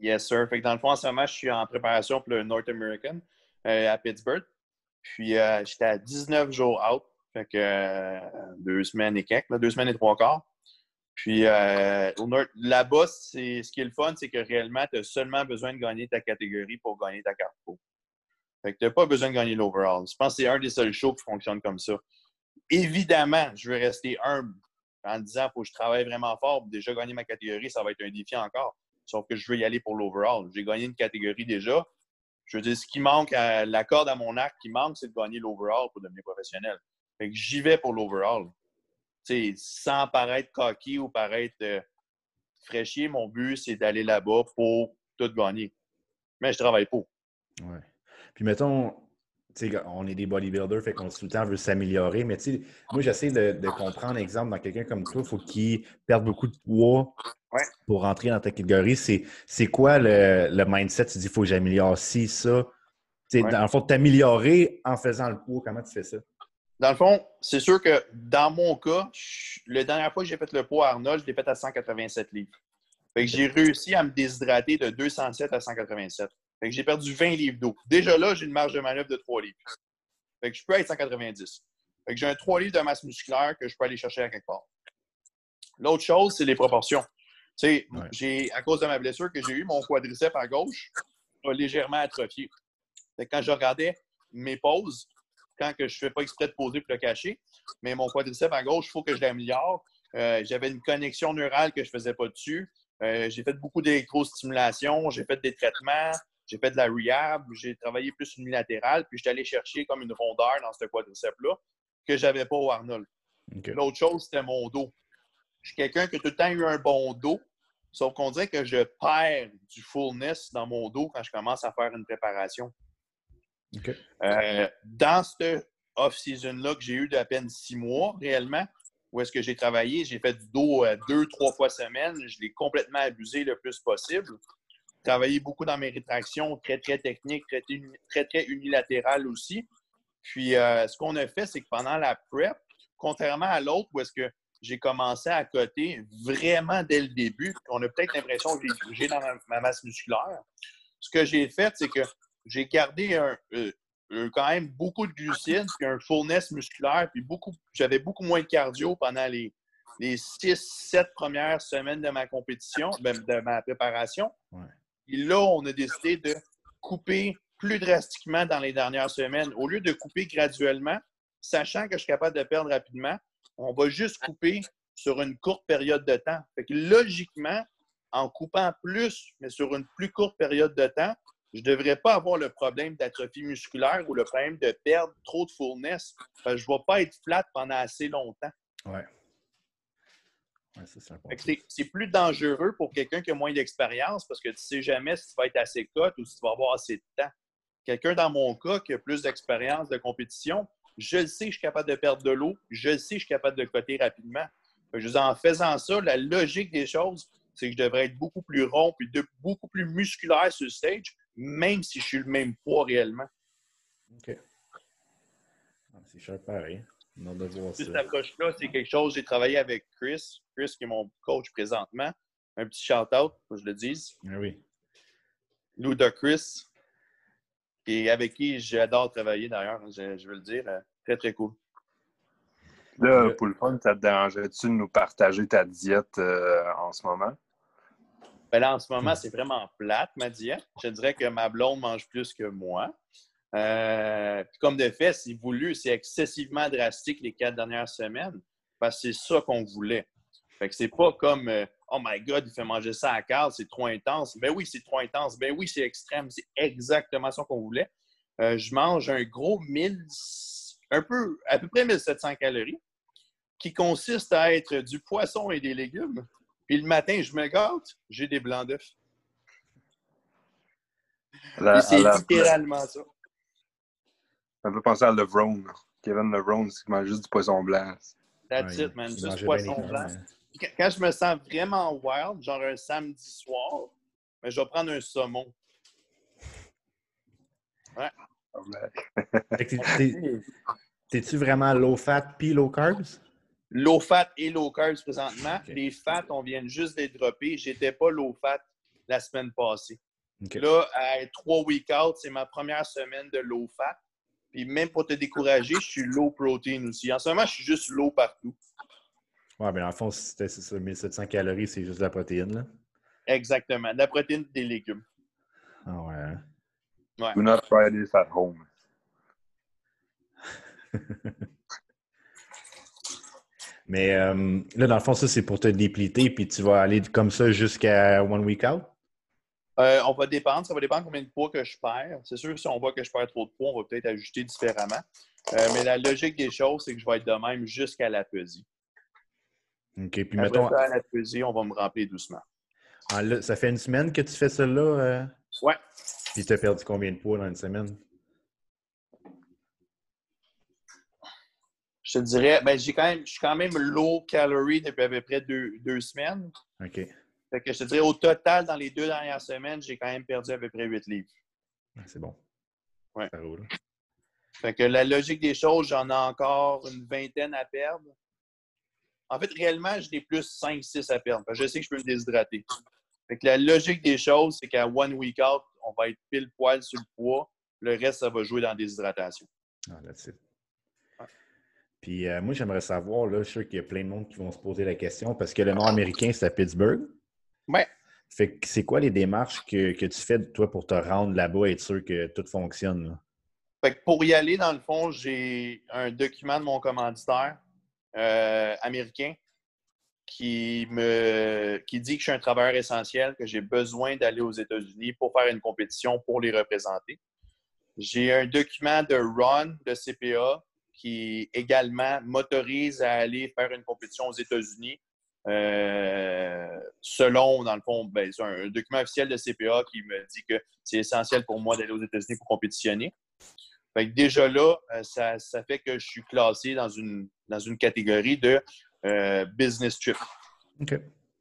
Yes, sir. Fait que dans le fond, en ce moment, je suis en préparation pour le North American euh, à Pittsburgh. Puis euh, j'étais à 19 jours out. Fait que euh, deux semaines et quelques, deux semaines et trois quarts. Puis là-bas, ce qui est le fun, c'est que réellement, tu as seulement besoin de gagner ta catégorie pour gagner ta carte pro. Fait que tu n'as pas besoin de gagner l'overall. Je pense que c'est un des seuls shows qui fonctionne comme ça. Évidemment, je vais rester humble en disant faut que je travaille vraiment fort déjà gagner ma catégorie. Ça va être un défi encore. Sauf que je veux y aller pour l'overall. J'ai gagné une catégorie déjà. Je veux dire, ce qui manque, à, la corde à mon arc qui manque, c'est de gagner l'overall pour devenir professionnel. Fait que j'y vais pour l'overall. sans paraître cocky ou paraître euh, fraîchier, mon but, c'est d'aller là-bas pour tout gagner. Mais je travaille pas. Ouais. Puis mettons, on est des bodybuilders, fait qu'on tout le temps veut s'améliorer. Mais moi, j'essaie de, comprendre, exemple, dans quelqu'un comme toi, il faut qu'il perde beaucoup de poids pour rentrer dans ta catégorie. C'est quoi le, mindset? Tu dis, il faut que j'améliore ci, ça. Dans le fond, t'améliorer en faisant le poids, comment tu fais ça? Dans le fond, c'est sûr que dans mon cas, la dernière fois que j'ai fait le poids à Arnold, je l'ai fait à 187 livres. Fait que j'ai réussi à me déshydrater de 207 à 187. Fait que j'ai perdu 20 livres d'eau. Déjà là, j'ai une marge de manœuvre de 3 livres. Fait que je peux être 190. Fait que j'ai un 3 livres de masse musculaire que je peux aller chercher à quelque part. L'autre chose, c'est les proportions. Tu sais, à cause de ma blessure que j'ai eue, mon quadriceps à gauche a légèrement atrophié. Fait que quand je regardais mes pauses, quand que je ne fais pas exprès de poser pour le cacher, mais mon quadriceps à gauche, il faut que je l'améliore. Euh, j'avais une connexion neurale que je ne faisais pas dessus. Euh, j'ai fait beaucoup d'électrostimulation, j'ai fait des traitements, j'ai fait de la rehab, j'ai travaillé plus unilatéral, puis j'étais allé chercher comme une rondeur dans ce quadriceps-là que je n'avais pas au Arnold. L'autre chose, c'était mon dos. Je suis quelqu'un qui a tout le temps eu un bon dos, sauf qu'on dirait que je perds du fullness dans mon dos quand je commence à faire une préparation. Euh, dans cette off-season-là que j'ai eu d'à peine six mois réellement, où est-ce que j'ai travaillé, j'ai fait du dos euh, deux, trois fois semaine. Je l'ai complètement abusé le plus possible travaillé beaucoup dans mes rétractions, très, très techniques, très, très, unilatérales aussi. Puis, euh, ce qu'on a fait, c'est que pendant la prep, contrairement à l'autre où est-ce que j'ai commencé à coter vraiment dès le début, on a peut-être l'impression que j'ai dans ma, masse musculaire. Ce que j'ai fait, c'est que j'ai gardé euh, un, quand même beaucoup de glucides, puis un fullness musculaire, puis beaucoup, j'avais beaucoup moins de cardio pendant les, les six, sept premières semaines de ma compétition, ben, de ma préparation. Et là, on a décidé de couper plus drastiquement dans les dernières semaines. Au lieu de couper graduellement, sachant que je suis capable de perdre rapidement, on va juste couper sur une courte période de temps. Fait que logiquement, en coupant plus, mais sur une plus courte période de temps, je ne devrais pas avoir le problème d'atrophie musculaire ou le problème de perdre trop de fullness. je ne vais pas être flat pendant assez longtemps. Ouais c'est plus dangereux pour quelqu'un qui a moins d'expérience parce que tu ne sais jamais si tu vas être assez cote ou si tu vas avoir assez de temps. Quelqu'un dans mon cas qui a plus d'expérience de compétition, je le sais que je suis capable de perdre de l'eau, je le sais que je suis capable de coter rapidement. Je en faisant ça, la logique des choses, c'est que je devrais être beaucoup plus rond et beaucoup plus musculaire sur le stage, même si je suis le même poids réellement. OK. Ah, c'est cher pareil. Cette approche-là, c'est quelque chose, j'ai travaillé avec Chris, Chris qui est mon coach présentement. Un petit shout-out, que je le dise. Ah oui. Luda Chris, et avec qui j'adore travailler d'ailleurs, je, veux le dire. Euh, très, très cool. Là, pour le fun, ça te dérangerait-tu de nous partager ta diète euh, en ce moment? Ben là, en ce moment, c'est vraiment plate, ma diète. Je dirais que ma blonde mange plus que moi. Euh, comme de fait, c'est voulu, c'est excessivement drastique les quatre dernières semaines, parce que c'est ça qu'on voulait. Fait que c'est pas comme euh, Oh my God, il fait manger ça à carte, c'est trop intense. Ben oui, c'est trop intense. Ben oui, c'est extrême. C'est exactement ça qu'on voulait. Euh, je mange un gros 1000, un peu, à peu près 1700 calories, qui consiste à être du poisson et des légumes. Puis le matin, je me gâte, j'ai des blancs d'œufs. C'est littéralement ça. Ça peut penser à LeVron. Kevin LeVron, c'est qui mange juste du poisson blanc. That's it, man. Juste du poisson blanc. Quand je me sens vraiment wild, genre un samedi soir, ben, je vais prendre un saumon. Ouais. T'es-tu vraiment low fat puis low carbs? Low fat et low carbs présentement. Les fats, on vient juste de les dropper. J'étais pas low fat la semaine passée. Là, à trois week out, c'est ma première semaine de low fat. Puis même pour te décourager, je suis low protein aussi. En ce moment, je suis juste low partout. Ouais, mais en fond, c'était 1700 calories, c'est juste de la protéine, là? Exactement. De la protéine des légumes. Ah ouais. Hein? ouais. Do not try this at home. mais euh, là, dans le fond, ça, c'est pour te dépliter, puis tu vas aller comme ça jusqu'à one week out? Euh, on va dépendre. Ça va dépendre combien de poids que je perds. C'est sûr, si on voit que je perds trop de poids, on va peut-être ajuster différemment. Euh, mais la logique des choses, c'est que je vais être de même jusqu'à la pesée. OK. Puis mettons. à la pesée, on va me remplir doucement. Ah, ça fait une semaine que tu fais ça là? Ouais. Puis tu as perdu combien de poids dans une semaine? Je te dirais, ben, j'ai quand même, je suis quand même low calorie depuis à peu près deux, deux semaines. OK. Fait que je te dirais, au total, dans les deux dernières semaines, j'ai quand même perdu à peu près 8 livres. Ah, c'est bon. Ouais. Ça roule. Fait que la logique des choses, j'en ai encore une vingtaine à perdre. En fait, réellement, j'ai plus 5-6 à perdre. je sais que je peux me déshydrater. Fait que la logique des choses, c'est qu'à one week out, on va être pile poil sur le poids. Le reste, ça va jouer dans la déshydratation. Ah, that's it. Puis euh, moi, j'aimerais savoir, là, je suis sûr qu'il y a plein de monde qui vont se poser la question parce que le nom américain, c'est à Pittsburgh. Ouais. Fait que c'est quoi les démarches que, tu fais, toi, pour te rendre là-bas et être sûr que tout fonctionne? Fait que pour y aller, dans le fond, j'ai un document de mon commanditaire euh, américain qui me qui dit que je suis un travailleur essentiel, que j'ai besoin d'aller aux États-Unis pour faire une compétition pour les représenter. J'ai un document de Ron de CPA qui également m'autorise à aller faire une compétition aux États-Unis euh, selon, dans le fond, ben, c'est un, document officiel de CPA qui me dit que c'est essentiel pour moi d'aller aux États-Unis pour compétitionner. Fait déjà là, euh, ça, fait que je suis classé dans une, dans une catégorie de euh, business trip.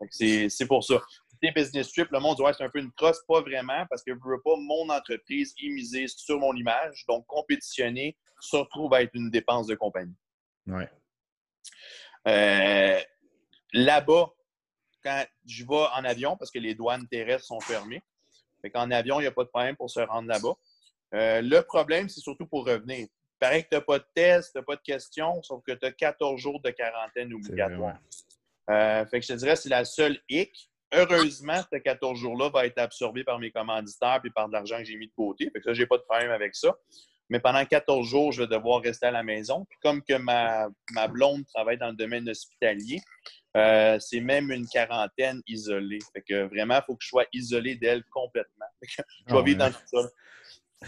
C'est pour ça. Les business trip, le monde dit c'est un peu une crosse, pas vraiment, parce que je veux pas mon entreprise miser sur mon image. Donc, compétitionner se retrouve à être une dépense de compagnie. Ouais. Euh, Là-bas, quand je vais en avion, parce que les douanes terrestres sont fermées, fait qu'en avion, il n'y a pas de problème pour se rendre là-bas. Euh, le problème, c'est surtout pour revenir. Pareil que tu n'as pas de test, tu n'as pas de questions, sauf que tu as 14 jours de quarantaine obligatoire. Euh, fait que je te dirais, c'est la seule hic. Heureusement, ce 14 jours-là va être absorbé par mes commanditaires et par de l'argent que j'ai mis de côté. Fait que ça, j'ai pas de problème avec ça. Mais pendant 14 jours, je vais devoir rester à la maison. Puis comme que ma, ma blonde travaille dans le domaine hospitalier, euh, c'est même une quarantaine isolée. Fait que vraiment, il faut que je sois isolé d'elle complètement. je vais ah vivre dans tout ça.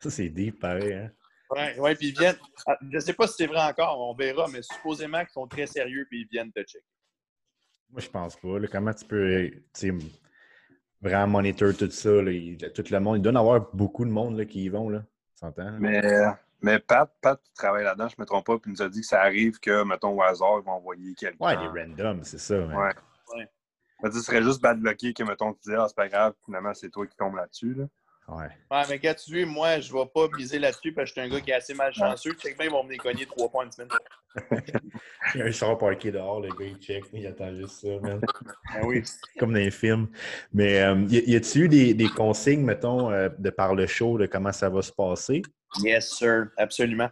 Ça, c'est deep, pareil. Hein? Oui, ouais, puis ils viennent. Ah, je ne sais pas si c'est vrai encore, on verra, mais supposément qu'ils sont très sérieux puis ils viennent te checker. Moi, je pense pas. comment tu peux vraiment monitor tout ça? tout le monde. Il doit y avoir beaucoup de monde là, qui y vont. Là. Mais mais Pat, Pat qui travaille là-dedans, je ne me trompe pas, puis nous a dit que ça arrive que, mettons, au hasard, ils vont envoyer quelqu'un. Ouais, des random, c'est ça. Ouais. ouais. ce serait juste bad bloqué que, mettons, tu dis, ah, c'est pas grave, finalement, c'est toi qui tombes là-dessus. Là. Ouais. Ouais, mais quand tu dis, moi, je ne vais pas miser là-dessus parce que je suis un gars qui est assez malchanceux. Tu sais que ils vont venir cogner trois points une semaine. il y a un char dehors, le gars, il check, il attend juste ça, man. Ben oui. Comme dans les films. Mais euh, y a-t-il eu des, des, consignes, mettons, euh, de par le show, de comment ça va se passer? Yes, sir, absolument.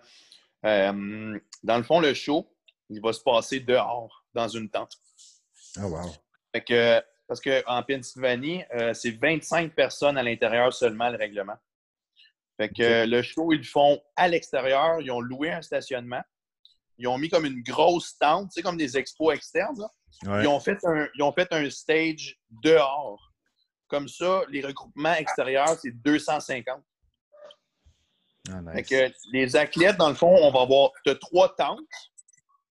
Euh, dans le fond, le show, il va se passer dehors, dans une tente. Oh, wow. Fait que, parce qu'en Pennsylvanie, euh, c'est 25 personnes à l'intérieur seulement le règlement. Fait que le show, ils le font à l'extérieur. Ils ont loué un stationnement. Ils ont mis comme une grosse tente, tu sais, comme des expos externes. Ils, ont fait un, ils ont fait un stage dehors. Comme ça, les regroupements extérieurs, c'est 250. Ah, les athlètes, dans le fond, on va avoir trois tentes.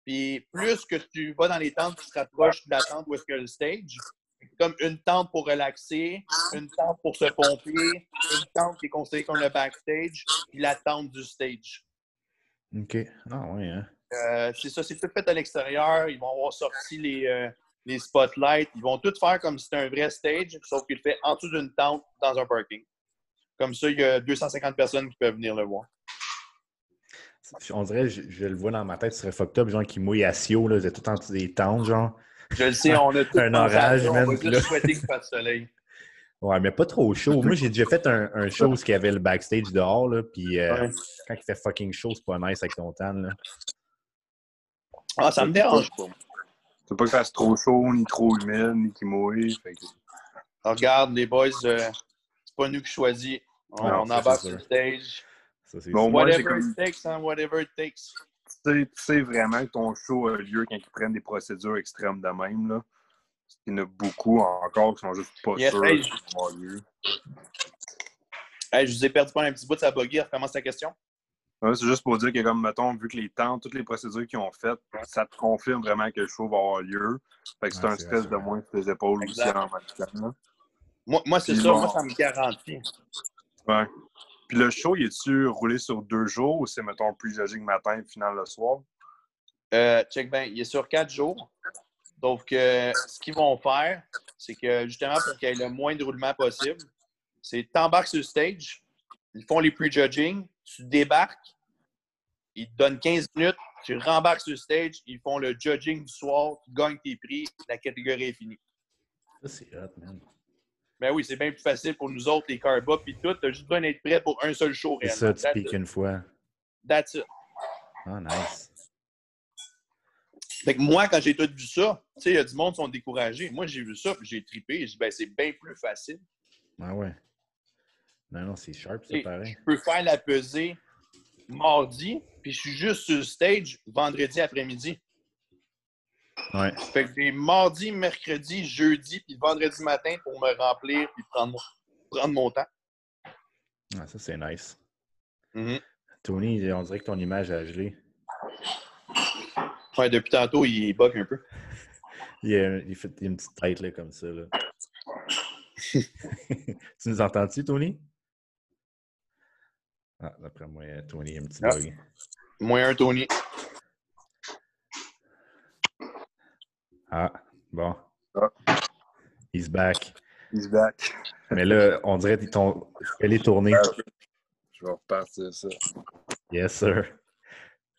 Puis plus que tu vas dans les tentes, tu te rapproches de la tente où est-ce que le stage. Comme une tente pour relaxer, une tente pour se pomper, une tente qui est considérée comme le backstage, puis la tente du stage. OK. Ah oui, hein? Euh, c'est ça, c'est tout fait à l'extérieur. Ils vont avoir sorti les, euh, les spotlights. Ils vont tout faire comme si c'était un vrai stage, sauf qu'il le fait en dessous d'une tente dans un parking. Comme ça, il y a 250 personnes qui peuvent venir le voir. On dirait, je, je, le vois dans ma tête, ce serait fucked up, genre qui mouille à Sio, là, vous êtes tout en dessous des tentes, genre. Je le sais, on a tout un orage, on même. va juste souhaiter qu'il fasse soleil. Ouais, mais pas trop chaud. Moi, j'ai déjà fait un, un show qui avait le backstage dehors, là, puis euh, Ouais. quand il fait fucking chaud, c'est pas nice avec ton tan, là. Ah, ça me dérange pas. C'est pas qu'il fasse trop chaud, ni trop humide, ni qu'il mouille. Fait que... Regarde, les boys, euh, c'est pas nous qui choisissons. On, Non, on ça, embarque c'est sur le stage. Ça, c'est Bon, moi, Whatever comme- it takes, hein, whatever it takes. Tu sais, tu sais vraiment que ton show a lieu quand ils prennent des procédures extrêmes de même. Là. Il y en a beaucoup encore qui sont juste pas Yes, sûrs hey, que ça va avoir lieu. Hey, je vous ai perdu pas un petit bout de sa buggy. Recommence ta question. Ouais, c'est juste pour dire que, comme, mettons, vu que les temps, toutes les procédures qu'ils ont faites, ça te confirme vraiment que le show va avoir lieu. Fait que c'est Ouais, un stress de moins sur tes épaules Exact. aussi en même temps. Moi, moi c'est ça. bon. Moi, ça me garantit. Ouais. Puis le show, il est-tu roulé sur deux jours ou c'est, mettons, pre-judging matin, final le soir? Euh, check ben, il est sur quatre jours. Donc, euh, ce qu'ils vont faire, c'est que justement, pour qu'il y ait le moins de roulement possible, c'est t'embarques sur le stage, ils font les pre-judging, tu débarques, ils te donnent 15 minutes, tu rembarques sur le stage, ils font le judging du soir, tu gagnes tes prix, la catégorie est finie. Ça, c'est hot, man. Ben oui, c'est bien plus facile pour nous autres, les carbas, puis tout. T'as juste besoin d'être prêt pour un seul show, C'est réellement. ça, tu piques une fois. That's it. Ah, nice. Fait que moi, quand j'ai tout vu ça, tu sais, il y a du monde qui sont découragés. Moi, j'ai vu ça, puis j'ai trippé. J'ai dit, ben, c'est bien plus facile. Ah ouais. Non, non, c'est sharp, ça, Et pareil. Je peux faire la pesée mardi, puis je suis juste sur le stage vendredi après-midi. Ouais. Fait que j'ai mardi, mercredi, jeudi, puis vendredi matin pour me remplir puis prendre, prendre mon temps. Ah, ça, c'est nice. Mhm. Tony, on dirait que ton image a gelé. Ouais, depuis tantôt, il bug un peu. Il, a, il fait une petite tête, là, comme ça, là. tu nous entends-tu, Tony? Ah, d'après moi, Tony, il a un petit Ah. bug. Moins un Tony. Ah, bon. Ah. He's back. He's back. Mais là, on dirait que ton... Elle est tournée. Je vais repartir ça. Yes, sir.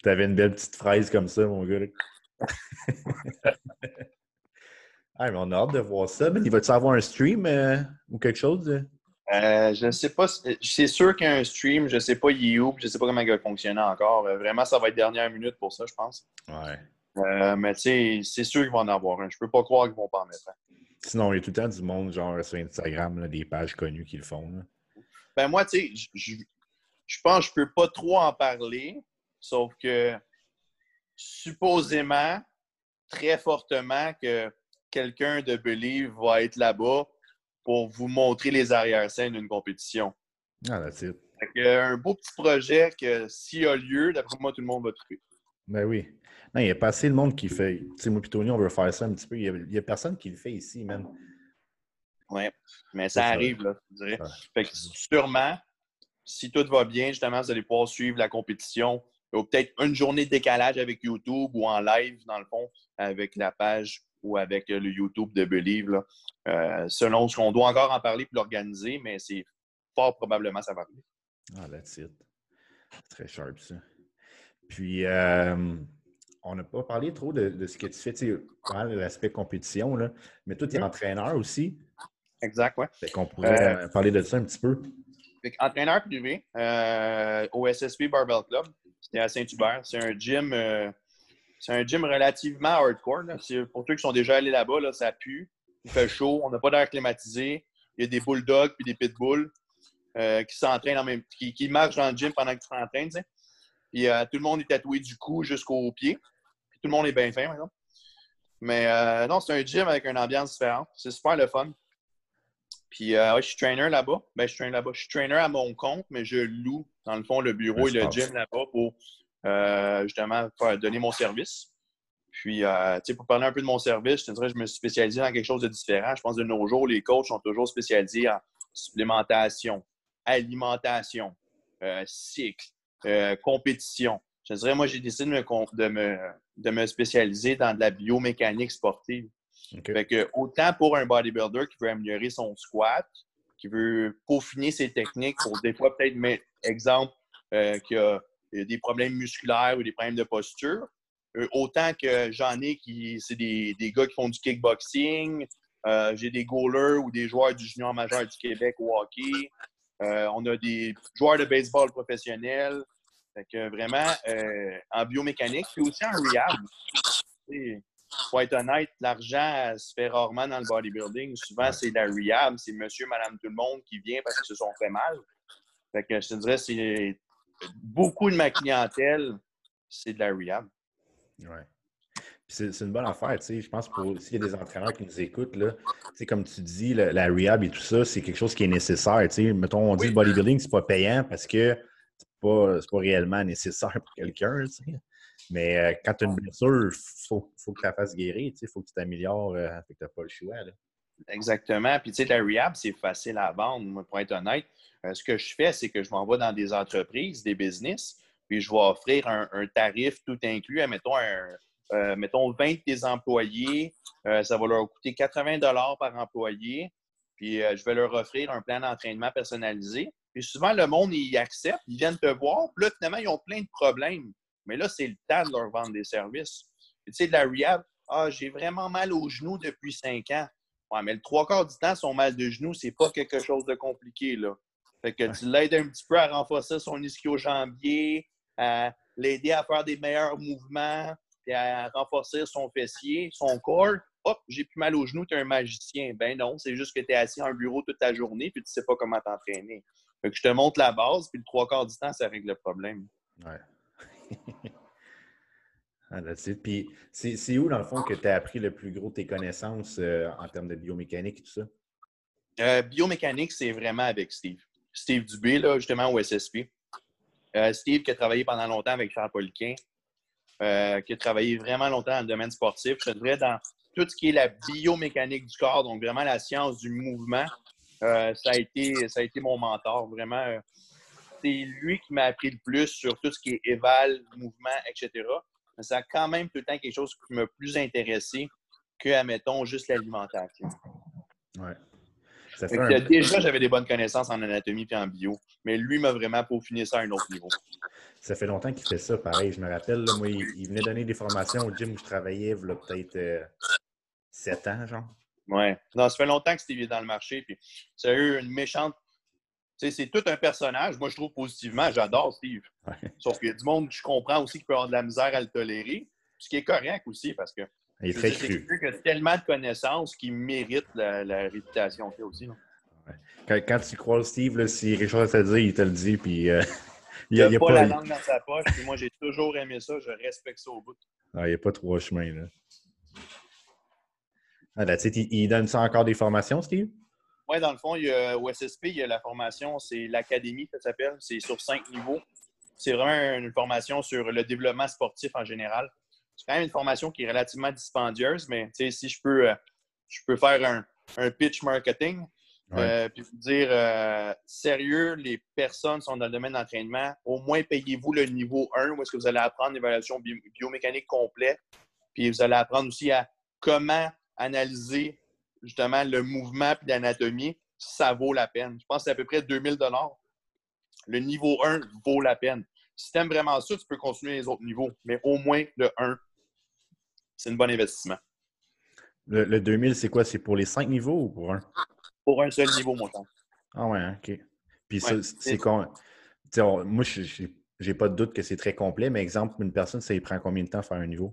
T'avais une belle petite fraise comme ça, mon gars. ah, mais on a hâte de voir ça. Mais il va-tu avoir un stream euh, ou quelque chose? euh? Euh, je ne sais pas. C'est sûr qu'il y a un stream. Je ne sais pas il est où. Je ne sais pas comment il va fonctionner encore. Vraiment, ça va être dernière minute pour ça, je pense. Ouais. Euh, mais tu sais, c'est sûr qu'il va en avoir un. Je peux pas croire qu'ils vont pas en mettre un. Sinon, il y a tout le temps du monde, genre sur Instagram, là, des pages connues qui le font. là. Ben moi, tu sais, je- pense que je peux pas trop en parler. Sauf que supposément, très fortement, que quelqu'un de Believe va être là-bas pour vous montrer les arrière-scènes d'une compétition. Ah, que, euh, un beau petit projet que s'il a lieu, d'après moi, tout le monde va trouver. Ben oui. Non, il y a pas assez de monde qui fait. Tu sais, moi Tony, on veut faire ça un petit peu. Il y a, il y a personne qui le fait ici, man. Ouais. Mais ça ça. arrive, là, je dirais. Ouais. Fait que sûrement, si tout va bien, justement, vous allez pouvoir suivre la compétition. Ou peut-être une journée de décalage avec YouTube ou en live, dans le fond, avec la page ou avec le YouTube de Believe. Là. Euh, selon ce qu'on doit encore en parler pour l'organiser, mais c'est fort probablement ça va arriver. Ah, that's it. Très sharp, ça. Puis, euh, on n'a pas parlé trop de, de ce que tu fais, tu sais, l'aspect compétition, là. Mais toi, tu es Mhm. entraîneur aussi. Exact, ouais. Fait qu'on pourrait Euh, euh, parler de ça un petit peu. Fait entraîneur privé euh, au SSP Barbell Club. C'était à Saint-Hubert. C'est un gym. euh, c'est un gym relativement hardcore. là. Pour ceux qui sont déjà allés là-bas, là, ça pue. Il fait chaud. On n'a pas d'air climatisé. Il y a des bulldogs puis des pitbulls qui s'entraînent en même qui, qui marchent dans le gym pendant que tu t'entraînes. Puis euh, tout le monde est tatoué du cou jusqu'aux pieds. Puis tout le monde est bien fin, par exemple. Mais euh, non, c'est un gym avec une ambiance différente. C'est super le fun. Puis euh, ouais, je suis trainer là-bas. Ben, je suis trainer là-bas. Je suis trainer à mon compte, mais je loue, dans le fond, le bureau et le gym là-bas pour justement donner mon service. Puis, tu sais, pour parler un peu de mon service, je te dirais que je me suis spécialisé dans quelque chose de différent. Je pense que de nos jours, les coachs sont toujours spécialisés en supplémentation, alimentation, cycle, euh, compétition. Je dirais, moi, j'ai décidé de me, de, me, de me spécialiser dans de la biomécanique sportive. OK. Fait que autant pour un bodybuilder qui veut améliorer son squat, qui veut peaufiner ses techniques pour des fois peut-être mettre exemple euh, qui a des problèmes musculaires ou des problèmes de posture. Euh, autant que j'en ai qui, c'est des, des, gars qui font du kickboxing. Euh, j'ai des goalers ou des joueurs du junior majeur du Québec au hockey. Euh, on a des joueurs de baseball professionnels. Fait que vraiment, en biomécanique, puis aussi en rehab. Pour être honnête, l'argent se fait rarement dans le bodybuilding. Souvent, c'est la rehab, c'est monsieur, madame, tout le monde qui vient parce qu'ils se sont fait mal. Fait que je te dirais, c'est beaucoup de ma clientèle, c'est de la rehab. Oui. C'est une bonne affaire, tu sais. Je pense pour s'il y a des entraîneurs qui nous écoutent, là, comme tu dis, la, rehab et tout ça, c'est quelque chose qui est nécessaire. Tu sais. Mettons, on dit le bodybuilding, c'est pas payant parce que c'est pas, pas réellement nécessaire pour quelqu'un. Tu sais. Mais euh, quand tu as une blessure, il faut, faut, que tu la fasses guérir. Il faut que tu t'améliores. Euh, tu n'as pas le choix. Là. Exactement. Puis, tu sais, la rehab, c'est facile à vendre, pour être honnête. Euh, ce que je fais, c'est que je m'envoie dans des entreprises, des business, puis je vais offrir un, tarif tout inclus, mettons, un, euh, mettons 20 des employés, euh, ça va leur coûter 80 par employé, puis euh, je vais leur offrir un plan d'entraînement personnalisé. Puis souvent, le monde, ils acceptent, ils viennent te voir, puis là, finalement, ils ont plein de problèmes. Mais là, c'est le temps de leur vendre des services. tu sais, de la rehab, ah, j'ai vraiment mal aux genoux depuis cinq ans. Ouais, mais le trois quarts du temps, son mal de genoux, c'est pas quelque chose de compliqué, là. Fait que tu l'aides un petit peu à renforcer son ischio-jambier, à l'aider à faire des meilleurs mouvements, et à renforcer son fessier, son corps. Hop, j'ai plus mal aux genoux, tu es un magicien. Ben non, c'est juste que tu es assis en bureau toute ta journée puis tu sais pas comment t'entraîner. Fait que je te montre la base, puis le trois quarts du temps, ça règle le problème. Ouais. ah, puis c'est où, dans le fond, que tu as appris le plus gros tes connaissances euh, en termes de biomécanique et tout ça? Euh, biomécanique, c'est vraiment avec Steve. Steve Dubé, là, justement, au SSP. Euh, Steve qui a travaillé pendant longtemps avec Charles Poliquin, euh, qui a travaillé vraiment longtemps dans le domaine sportif. Je dirais dans tout ce qui est la biomécanique du corps, donc vraiment la science du mouvement. Euh, ça, a été, ça a été mon mentor. Vraiment, c'est lui qui m'a appris le plus sur tout ce qui est éval, mouvement, etc. Mais ça a quand même tout le temps quelque chose qui m'a plus intéressé que, admettons, juste l'alimentation. Ouais déjà, j'avais des bonnes connaissances en anatomie et en bio, mais lui m'a vraiment peaufiné ça à un autre niveau. Ça fait longtemps qu'il fait ça, pareil. Je me rappelle, moi, il, venait donner des formations au gym où je travaillais, il y a peut-être euh, sept ans, genre. Ouais. Non, ça fait longtemps que Steve est dans le marché. Puis, ça a eu une méchante. Tu sais, c'est tout un personnage. Moi, je trouve positivement, j'adore Steve. Sauf qu'il y a du monde que je comprends aussi qui peut avoir de la misère à le tolérer. Ce qui est correct aussi, parce que il est très cru. Il a tellement de connaissances qui méritent la, réputation qu'il a aussi. Quand, tu crois Steve, si Richard te dit, il te le dit. Puis, euh, il n'a a, pas, la langue dans sa poche. Puis moi, j'ai toujours aimé ça. Je respecte ça au bout. Ah, il n'y a pas trois chemins. Là. Ah, il, il, donne ça encore des formations, Steve? Oui, dans le fond, il y a, au SSP, il y a la formation, c'est l'Académie, ça s'appelle. C'est sur cinq niveaux. C'est vraiment une formation sur le développement sportif en général c'est quand même une formation qui est relativement dispendieuse, mais si je peux, euh, je peux faire un, pitch marketing, euh, puis vous dire euh, sérieux, les personnes sont dans le domaine d'entraînement, au moins payez-vous le niveau 1 où est-ce que vous allez apprendre l'évaluation biomécanique complète, puis vous allez apprendre aussi à comment analyser justement le mouvement et l'anatomie, ça vaut la peine. Je pense que c'est à peu près 2000 Le niveau 1 vaut la peine. Si tu aimes vraiment ça, tu peux continuer les autres niveaux, mais au moins le 1 c'est un bon investissement. Le, 2000, c'est quoi? C'est pour les cinq niveaux ou pour un? Pour un seul niveau, mon temps. Ah ouais, hein, OK. Puis c'est con. Moi, je n'ai pas de doute que c'est très complet, mais exemple, une personne, ça lui prend combien de temps à faire un niveau?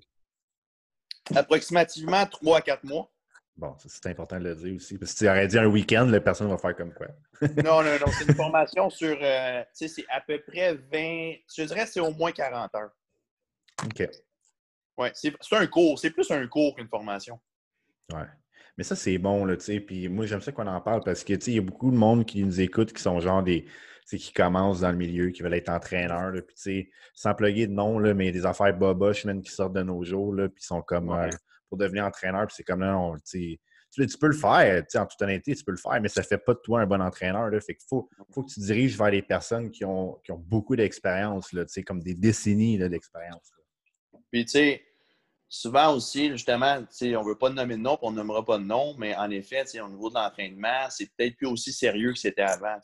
Approximativement 3 à 4 mois. Bon, c'est important de le dire aussi. Parce que tu aurais dit un week-end, la personne va faire comme quoi? non, non, non. C'est une formation sur. Euh, tu sais, c'est à peu près 20. Je dirais que c'est au moins 40 heures. OK. Oui, c'est un cours. C'est plus un cours qu'une formation. Oui. Mais ça, c'est bon, là, tu sais. Puis moi, j'aime ça qu'on en parle parce que, tu sais, il y a beaucoup de monde qui nous écoute qui sont genre des. qui commencent dans le milieu, qui veulent être entraîneurs, puis, tu sais, sans plugger de nom, là, mais des affaires boboches, même, qui sortent de nos jours, là, puis sont comme. Euh, pour devenir entraîneur, puis c'est comme là, tu tu peux le faire, en toute honnêteté, tu peux le faire, mais ça ne fait pas de toi un bon entraîneur. Là. Fait qu'il faut, faut que tu diriges vers les personnes qui ont, qui ont beaucoup d'expérience, comme des décennies d'expérience. Puis, tu sais, souvent aussi, justement, on ne veut pas nommer de nom, on ne nommera pas de nom, mais en effet, au niveau de l'entraînement, c'est peut-être plus aussi sérieux que c'était avant.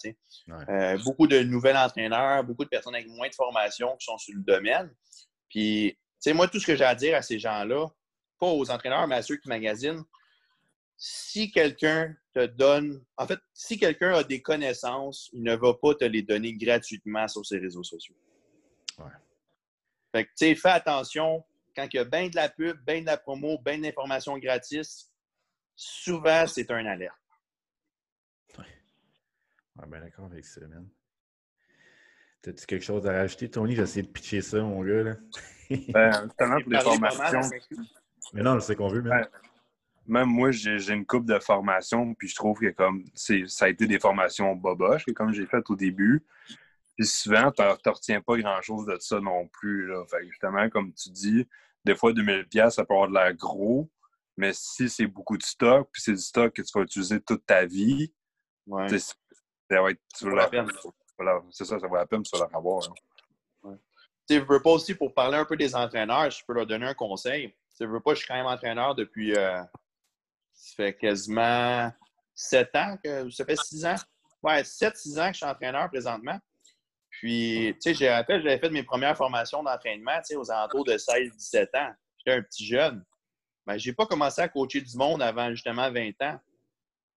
Euh, beaucoup de nouveaux entraîneurs, beaucoup de personnes avec moins de formation qui sont sur le domaine. Puis, moi, tout ce que j'ai à dire à ces gens-là, pas aux entraîneurs, mais à ceux qui magasinent, si quelqu'un te donne, en fait, si quelqu'un a des connaissances, il ne va pas te les donner gratuitement sur ses réseaux sociaux. Ouais. Fait que, tu sais, fais attention quand il y a bien de la pub, bien de la promo, bien d'informations gratis, souvent, c'est un alerte. Ouais. ouais ben d'accord avec ça, man. T'as-tu quelque chose à rajouter, Tony? J'ai essayé de pitcher ça, mon gars. Là. ben, justement, pour les formations. Mais non, c'est qu'on veut, même. même moi, j'ai une coupe de formation, puis je trouve que comme ça a été des formations boboches, comme j'ai fait au début. Puis souvent, tu ne retiens pas grand-chose de ça non plus. Là. Fait justement, comme tu dis, des fois, 2000$, ça peut avoir de l'air gros, mais si c'est beaucoup de stock, puis c'est du stock que tu vas utiliser toute ta vie, ouais. ça va être. C'est ça, ça vaut la peine, ça va avoir. Hein. Tu veux pas aussi, pour parler un peu des entraîneurs, je peux leur donner un conseil. Tu veux pas, je suis quand même entraîneur depuis. Euh, ça fait quasiment sept ans, que, ça fait six ans? Ouais, sept, six ans que je suis entraîneur présentement. Puis, tu sais, j'ai rappelé, j'avais fait mes premières formations d'entraînement, tu sais, aux alentours de 16-17 ans. J'étais un petit jeune. Mais je n'ai pas commencé à coacher du monde avant justement 20 ans.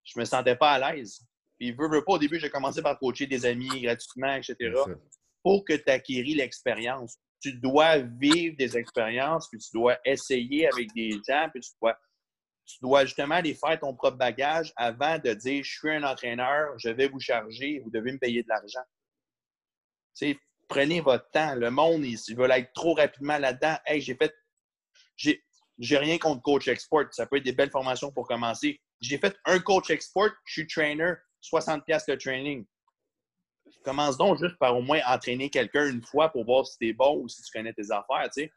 Je me sentais pas à l'aise. Puis, veux, veux pas, au début, j'ai commencé par coacher des amis gratuitement, etc. Pour que tu acquéris l'expérience. Tu dois vivre des expériences, puis tu dois essayer avec des gens, puis tu dois, tu dois justement aller faire ton propre bagage avant de dire je suis un entraîneur, je vais vous charger, vous devez me payer de l'argent prenez votre temps. Le monde, ils, veulent être trop rapidement là-dedans. Hey, j'ai fait. J'ai rien contre coach export. Ça peut être des belles formations pour commencer. J'ai fait un coach export, je suis trainer, 60$ de training. Commence donc juste par au moins entraîner quelqu'un une fois pour voir si tu es bon ou si tu connais tes affaires. Il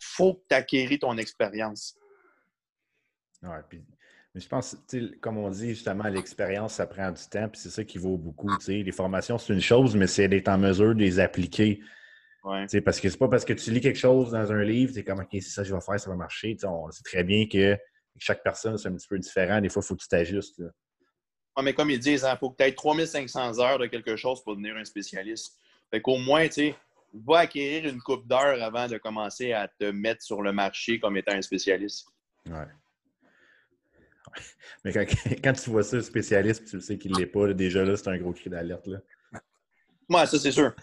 faut que tu acquéris ton expérience. Ouais, puis mais je pense, comme on dit, justement, l'expérience, ça prend du temps, puis c'est ça qui vaut beaucoup. Les formations, c'est une chose, mais c'est d'être en mesure de les appliquer. Parce que c'est pas parce que tu lis quelque chose dans un livre, c'est comme, OK, c'est ça que je vais faire, ça va marcher. on sait très bien que chaque personne, c'est un petit peu différent. Des fois, il faut que tu t'ajustes. mais comme ils disent, il hein, faut que tu aies 3500 heures de quelque chose pour devenir un spécialiste. Fait qu'au moins, tu sais, va acquérir une coupe d'heures avant de commencer à te mettre sur le marché comme étant un spécialiste. Ouais. Mais quand, tu vois ça, le spécialiste, tu sais qu'il ne l'est pas, déjà là, c'est un gros cri d'alerte. Moi, ça, c'est sûr.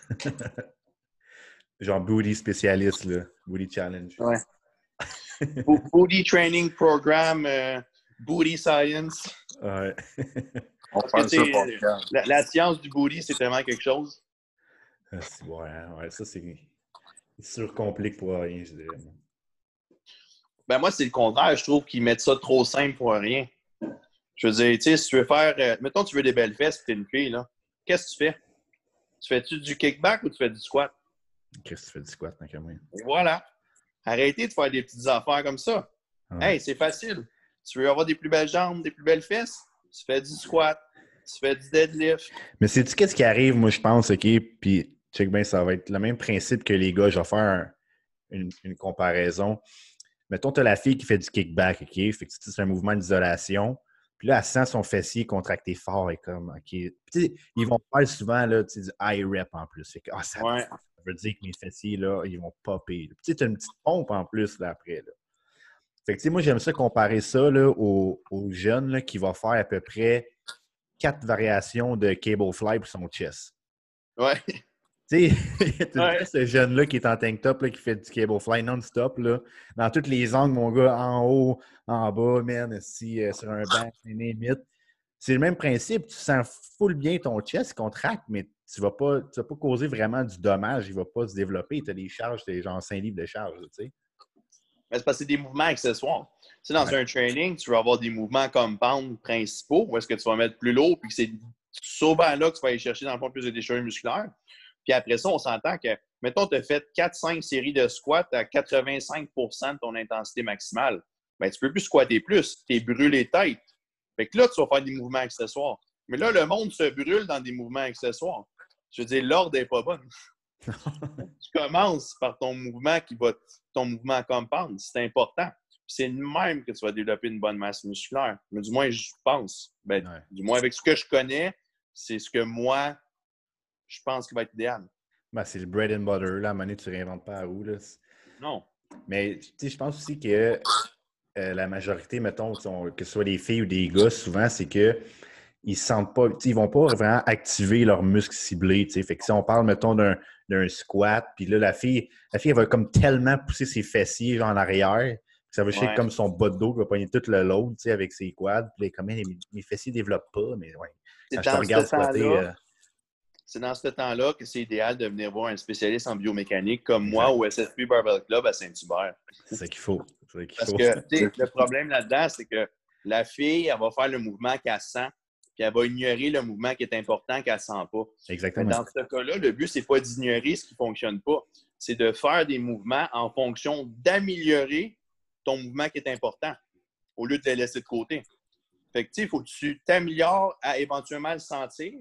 Genre booty spécialiste, là. Booty challenge. Ouais. booty training program, euh, booty science. Ouais. la, la, science du booty, c'est tellement quelque chose? Ah, ouais, ouais, ça, c'est surcomplique pour rien, je dirais. Ben moi, c'est le contraire. Je trouve qu'ils mettent ça trop simple pour rien. Je veux dire, tu sais, si tu veux faire. Euh, mettons, tu veux des belles fesses et tu es une fille, là. Qu'est-ce que tu fais? Tu fais-tu du kickback ou tu fais du squat? Qu'est-ce que tu fais du squat, tant Voilà. Arrêtez de faire des petites affaires comme ça. Hey, c'est facile. Tu veux avoir des plus belles jambes, des plus belles fesses? Tu fais du squat, tu fais du deadlift. Mais c'est-tu qu'est-ce qui arrive, moi, je pense, OK? Puis, check bien, ça va être le même principe que les gars. Je vais faire une, une comparaison mettons, tu as la fille qui fait du kickback, OK? Fait que c'est un mouvement d'isolation. Puis là, elle sent son fessier contracté fort et comme, OK. Puis, ils vont faire souvent là, du high rep en plus. Fait que, ah, ça, veut dire que mes fessiers, là, ils vont popper. Puis tu as une petite pompe en plus là, après. Là. Fait que, moi, j'aime ça comparer ça là, aux, aux jeunes là, qui vont faire à peu près quatre variations de cable fly pour son chest. Ouais. Tu sais, ce jeune-là qui est en tank top, là, qui fait du cable fly non-stop, dans tous les angles, mon gars, en haut, en bas, man, si, euh, sur un banc, limite. C'est le même principe. Tu sens full bien ton chest, contracte, mais tu ne vas, pas, vas pas causer vraiment du dommage. Il ne va pas se développer. Tu as des charges, tu genre 5 livres de charge. Tu sais. Mais c'est parce que c'est des mouvements accessoires. Tu sais, dans un training, tu vas avoir des mouvements compound principaux où est-ce que tu vas mettre plus lourd, puis c'est souvent là que tu vas aller chercher dans le fond plus de déchirure musculaire. Puis après ça, on s'entend que, mettons, tu as fait 4-5 séries de squats à 85% de ton intensité maximale. Bien, tu ne peux plus squatter plus. Tu es brûlé tête. Fait que là, tu vas faire des mouvements accessoires. Mais là, le monde se brûle dans des mouvements accessoires. Je veux dire, l'ordre n'est pas bon. tu commences par ton mouvement qui va ton mouvement compound. C'est important. C'est de même que tu vas développer une bonne masse musculaire. Mais du moins, je pense. Ben, Du moins, avec ce que je connais, c'est ce que moi, je pense qui va être idéal. Ben, c'est le bread and butter. Là, à un moment donné, tu ne réinventes pas à où. Là. Non. Mais je pense aussi que euh, la majorité, mettons, que ce soit des filles ou des gars, souvent, c'est que ils sentent pas, ils vont pas vraiment activer leurs muscles ciblés. Fait que si on parle, mettons, d'un squat, puis là, la fille, la fille, elle va comme tellement pousser ses fessiers en arrière, ça va chier comme son bas de dos qui va pogner tout le load avec ses quads. Puis là, comme mes, mes fessiers ne développent pas, mais ouais. Quand je te regarde squatter. Euh, c'est dans ce temps-là que c'est idéal de venir voir un spécialiste en biomécanique comme moi au SFP Barbell Club à Saint-Hubert. C'est ça qu'il faut. Parce que le problème là-dedans, c'est que la fille, elle va faire le mouvement qu'elle sent, puis elle va ignorer le mouvement qui est important qu'elle ne sent pas. Exactement. dans ce cas-là, le but, ce n'est pas d'ignorer ce qui ne fonctionne pas, c'est de faire des mouvements en fonction d'améliorer ton mouvement qui est important au lieu de le laisser de côté. Fait que, il faut que tu t'améliores à éventuellement le sentir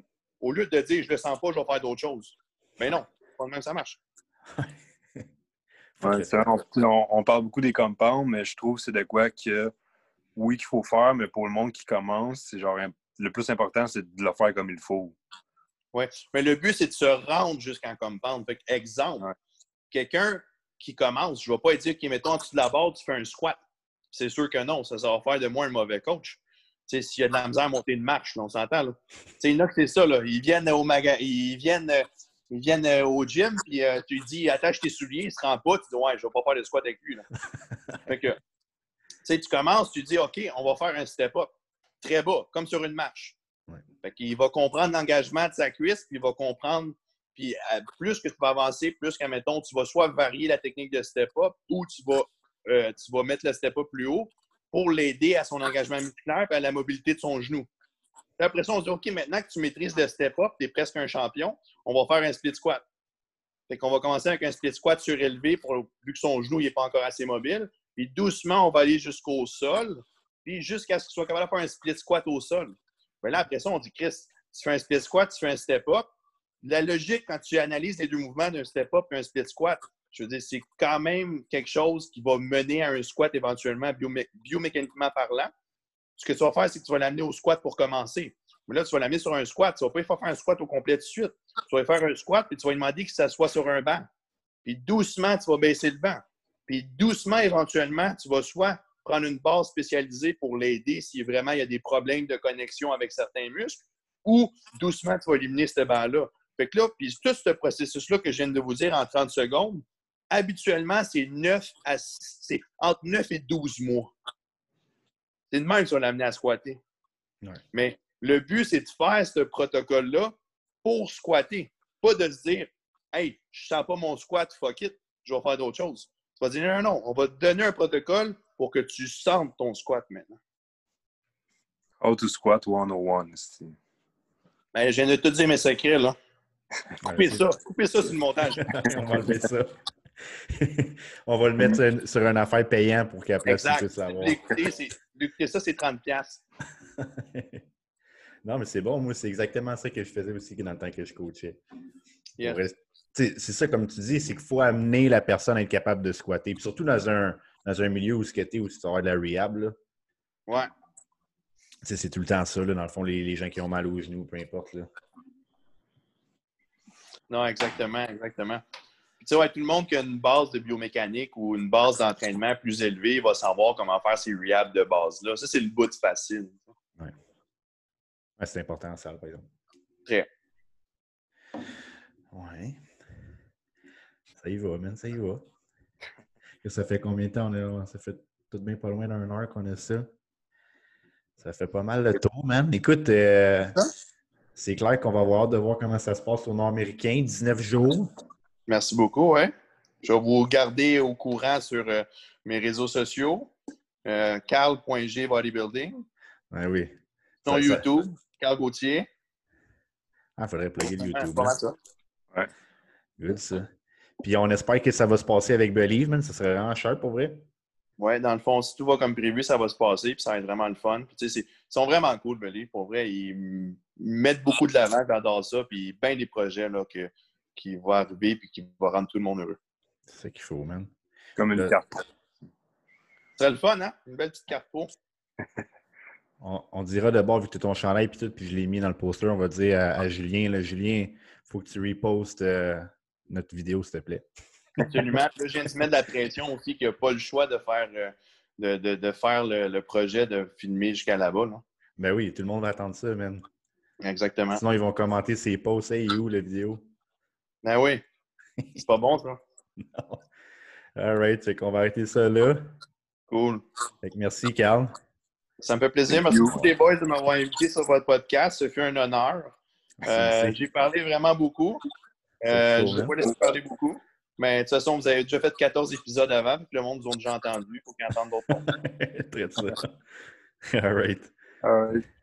au lieu de dire je le sens pas, je vais faire d'autres choses. Mais non, pas même ça marche. on, parle beaucoup des compounds, mais je trouve que c'est de quoi que oui qu'il faut faire, mais pour le monde qui commence, c'est genre le plus important, c'est de le faire comme il faut. Oui, mais le but, c'est de se rendre jusqu'en compound. Fait exemple, quelqu'un qui commence, je ne vais pas dire qu'il mettons en dessous de la barre, tu fais un squat. C'est sûr que non, ça, ça va faire de moi un mauvais coach s'il y a de la misère à monter une marche, on s'entend. Là. Il y en a que c'est ça. Là. Ils viennent au maga... ils viennent, euh, ils viennent euh, au gym, puis euh, tu lui dis attache tes souliers, il se rend pas, tu dis ouais, je vais pas faire de squat avec lui. Là. fait que, tu commences, tu dis OK, on va faire un step-up très bas, comme sur une marche. Ouais. Fait qu'il va comprendre l'engagement de sa cuisse, puis il va comprendre, puis plus que tu vas avancer, plus qu'à mettons, tu vas soit varier la technique de step-up ou tu vas, tu vas mettre le step-up plus haut, pour l'aider à son engagement musculaire et à la mobilité de son genou. après ça, on se dit, OK, maintenant que tu maîtrises le step-up, tu es presque un champion, on va faire un split squat. Fait qu'on va commencer avec un split squat surélevé pour, vu que son genou n'est pas encore assez mobile. Puis doucement, on va aller jusqu'au sol, puis jusqu'à ce qu'il soit capable de faire un split squat au sol. Mais là, après ça, on dit, Chris, tu fais un split squat, tu fais un step-up. La logique, quand tu analyses les deux mouvements d'un step-up et un split squat, je veux dire, c'est quand même quelque chose qui va mener à un squat éventuellement biomécaniquement parlant. Ce que tu vas faire, c'est que tu vas l'amener au squat pour commencer. Mais là, tu vas l'amener sur un squat. Tu ne vas pas faire un squat au complet de suite. Tu vas faire un squat, puis tu vas lui demander qu'il s'assoie sur un banc. Puis doucement, tu vas baisser le banc. Puis doucement, éventuellement, tu vas soit prendre une base spécialisée pour l'aider si vraiment il y a des problèmes de connexion avec certains muscles, ou doucement, tu vas éliminer ce banc-là. Fait que là, puis tout ce processus-là que je viens de vous dire en 30 secondes, habituellement, c'est 9 à c'est entre 9 et 12 mois. C'est de même si on l'a amené à squatter. Mais le but, c'est de faire ce protocole-là pour squatter. Pas de se dire Hey, je sens pas mon squat, fuck it, je vais faire d'autres choses. Tu vas dire non, non, on va te donner un protocole pour que tu sentes ton squat maintenant. How to squat 101. Ben, je viens de te dire mes secrets, là. Coupez ça, coupez ça sur le montage. on va enlever ça. on va le mettre sur, une affaire payant pour qu'après tu puisses savoir. L'écouter, ça, c'est 30$. non, mais c'est bon. Moi, c'est exactement ça que je faisais aussi dans le temps que je coachais. C'est ça, comme tu dis, c'est qu'il faut amener la personne à être capable de squatter. surtout dans un, dans un milieu où squatter, où tu vas avoir de la rehab. Là. Ouais. C'est tout le temps ça, là, dans le fond, les, les, gens qui ont mal aux genoux, peu importe. Là. Non, exactement, exactement sais, ouais, tout le monde qui a une base de biomécanique ou une base d'entraînement plus élevée va savoir comment faire ces rehabs de base-là. Ça, c'est le bout de facile. Oui. Ouais, c'est important, ça, par exemple. Très. Oui. Ça y va, man, ça y va. ça fait combien de temps on a, ça fait tout bien pas loin d'un heure qu'on a ça? Ça fait pas mal le tour, man. Écoute, euh, c'est clair qu'on va avoir de voir comment ça se passe au Nord-Américain. 19 jours. Merci beaucoup. Je vais vous garder au courant sur euh, mes réseaux sociaux. Euh, Carl.g Bodybuilding. Ben oui. Sur YouTube, Carl Gauthier. Ah, il faudrait plugger le YouTube. Ouais, ça. Ouais. Good, ça. Puis on espère que ça va se passer avec Believe, man. Ça serait vraiment cher pour vrai. Oui, dans le fond, si tout va comme prévu, ça va se passer, puis ça va être vraiment le fun. Puis, ils sont vraiment cool, Believe. Pour vrai, ils mettent beaucoup de l'avant, j'adore ça, puis bien des projets là, que, qui va arriver et qui va rendre tout le monde heureux. C'est ça qu'il faut, man. Comme une Le- carte. Ce serait le fun, hein? Une belle petite carte pro. On, on dira d'abord, vu que tu ton chandail puis tout, puis je l'ai mis dans le poster, on va dire à, à Julien, là, Julien, faut que tu repostes euh, notre vidéo, s'il te plaît. Absolument. Là, je viens de mettre de la pression aussi qu'il n'y a pas le choix de faire, euh, de, de- de faire le, le projet de filmer jusqu'à là-bas. là. Ben oui, tout le monde va attendre ça, man. Exactement. Sinon, ils vont commenter ses posts. Hey, il est où la vidéo? Ben oui. C'est pas bon, ça. All right, fait qu'on va arrêter ça là. Cool. Fait que merci, Carl. Ça me fait plaisir. Merci beaucoup, les boys, de m'avoir invité sur votre podcast. Ce fut un honneur. Euh, Merci. J'ai parlé vraiment beaucoup. Euh, je ne cool, vais pas laisser parler beaucoup. Mais de toute façon, vous avez déjà fait 14 épisodes avant, puis le monde vous a déjà entendu. Il faut qu'ils entendent d'autres. Très ça. All right. All right.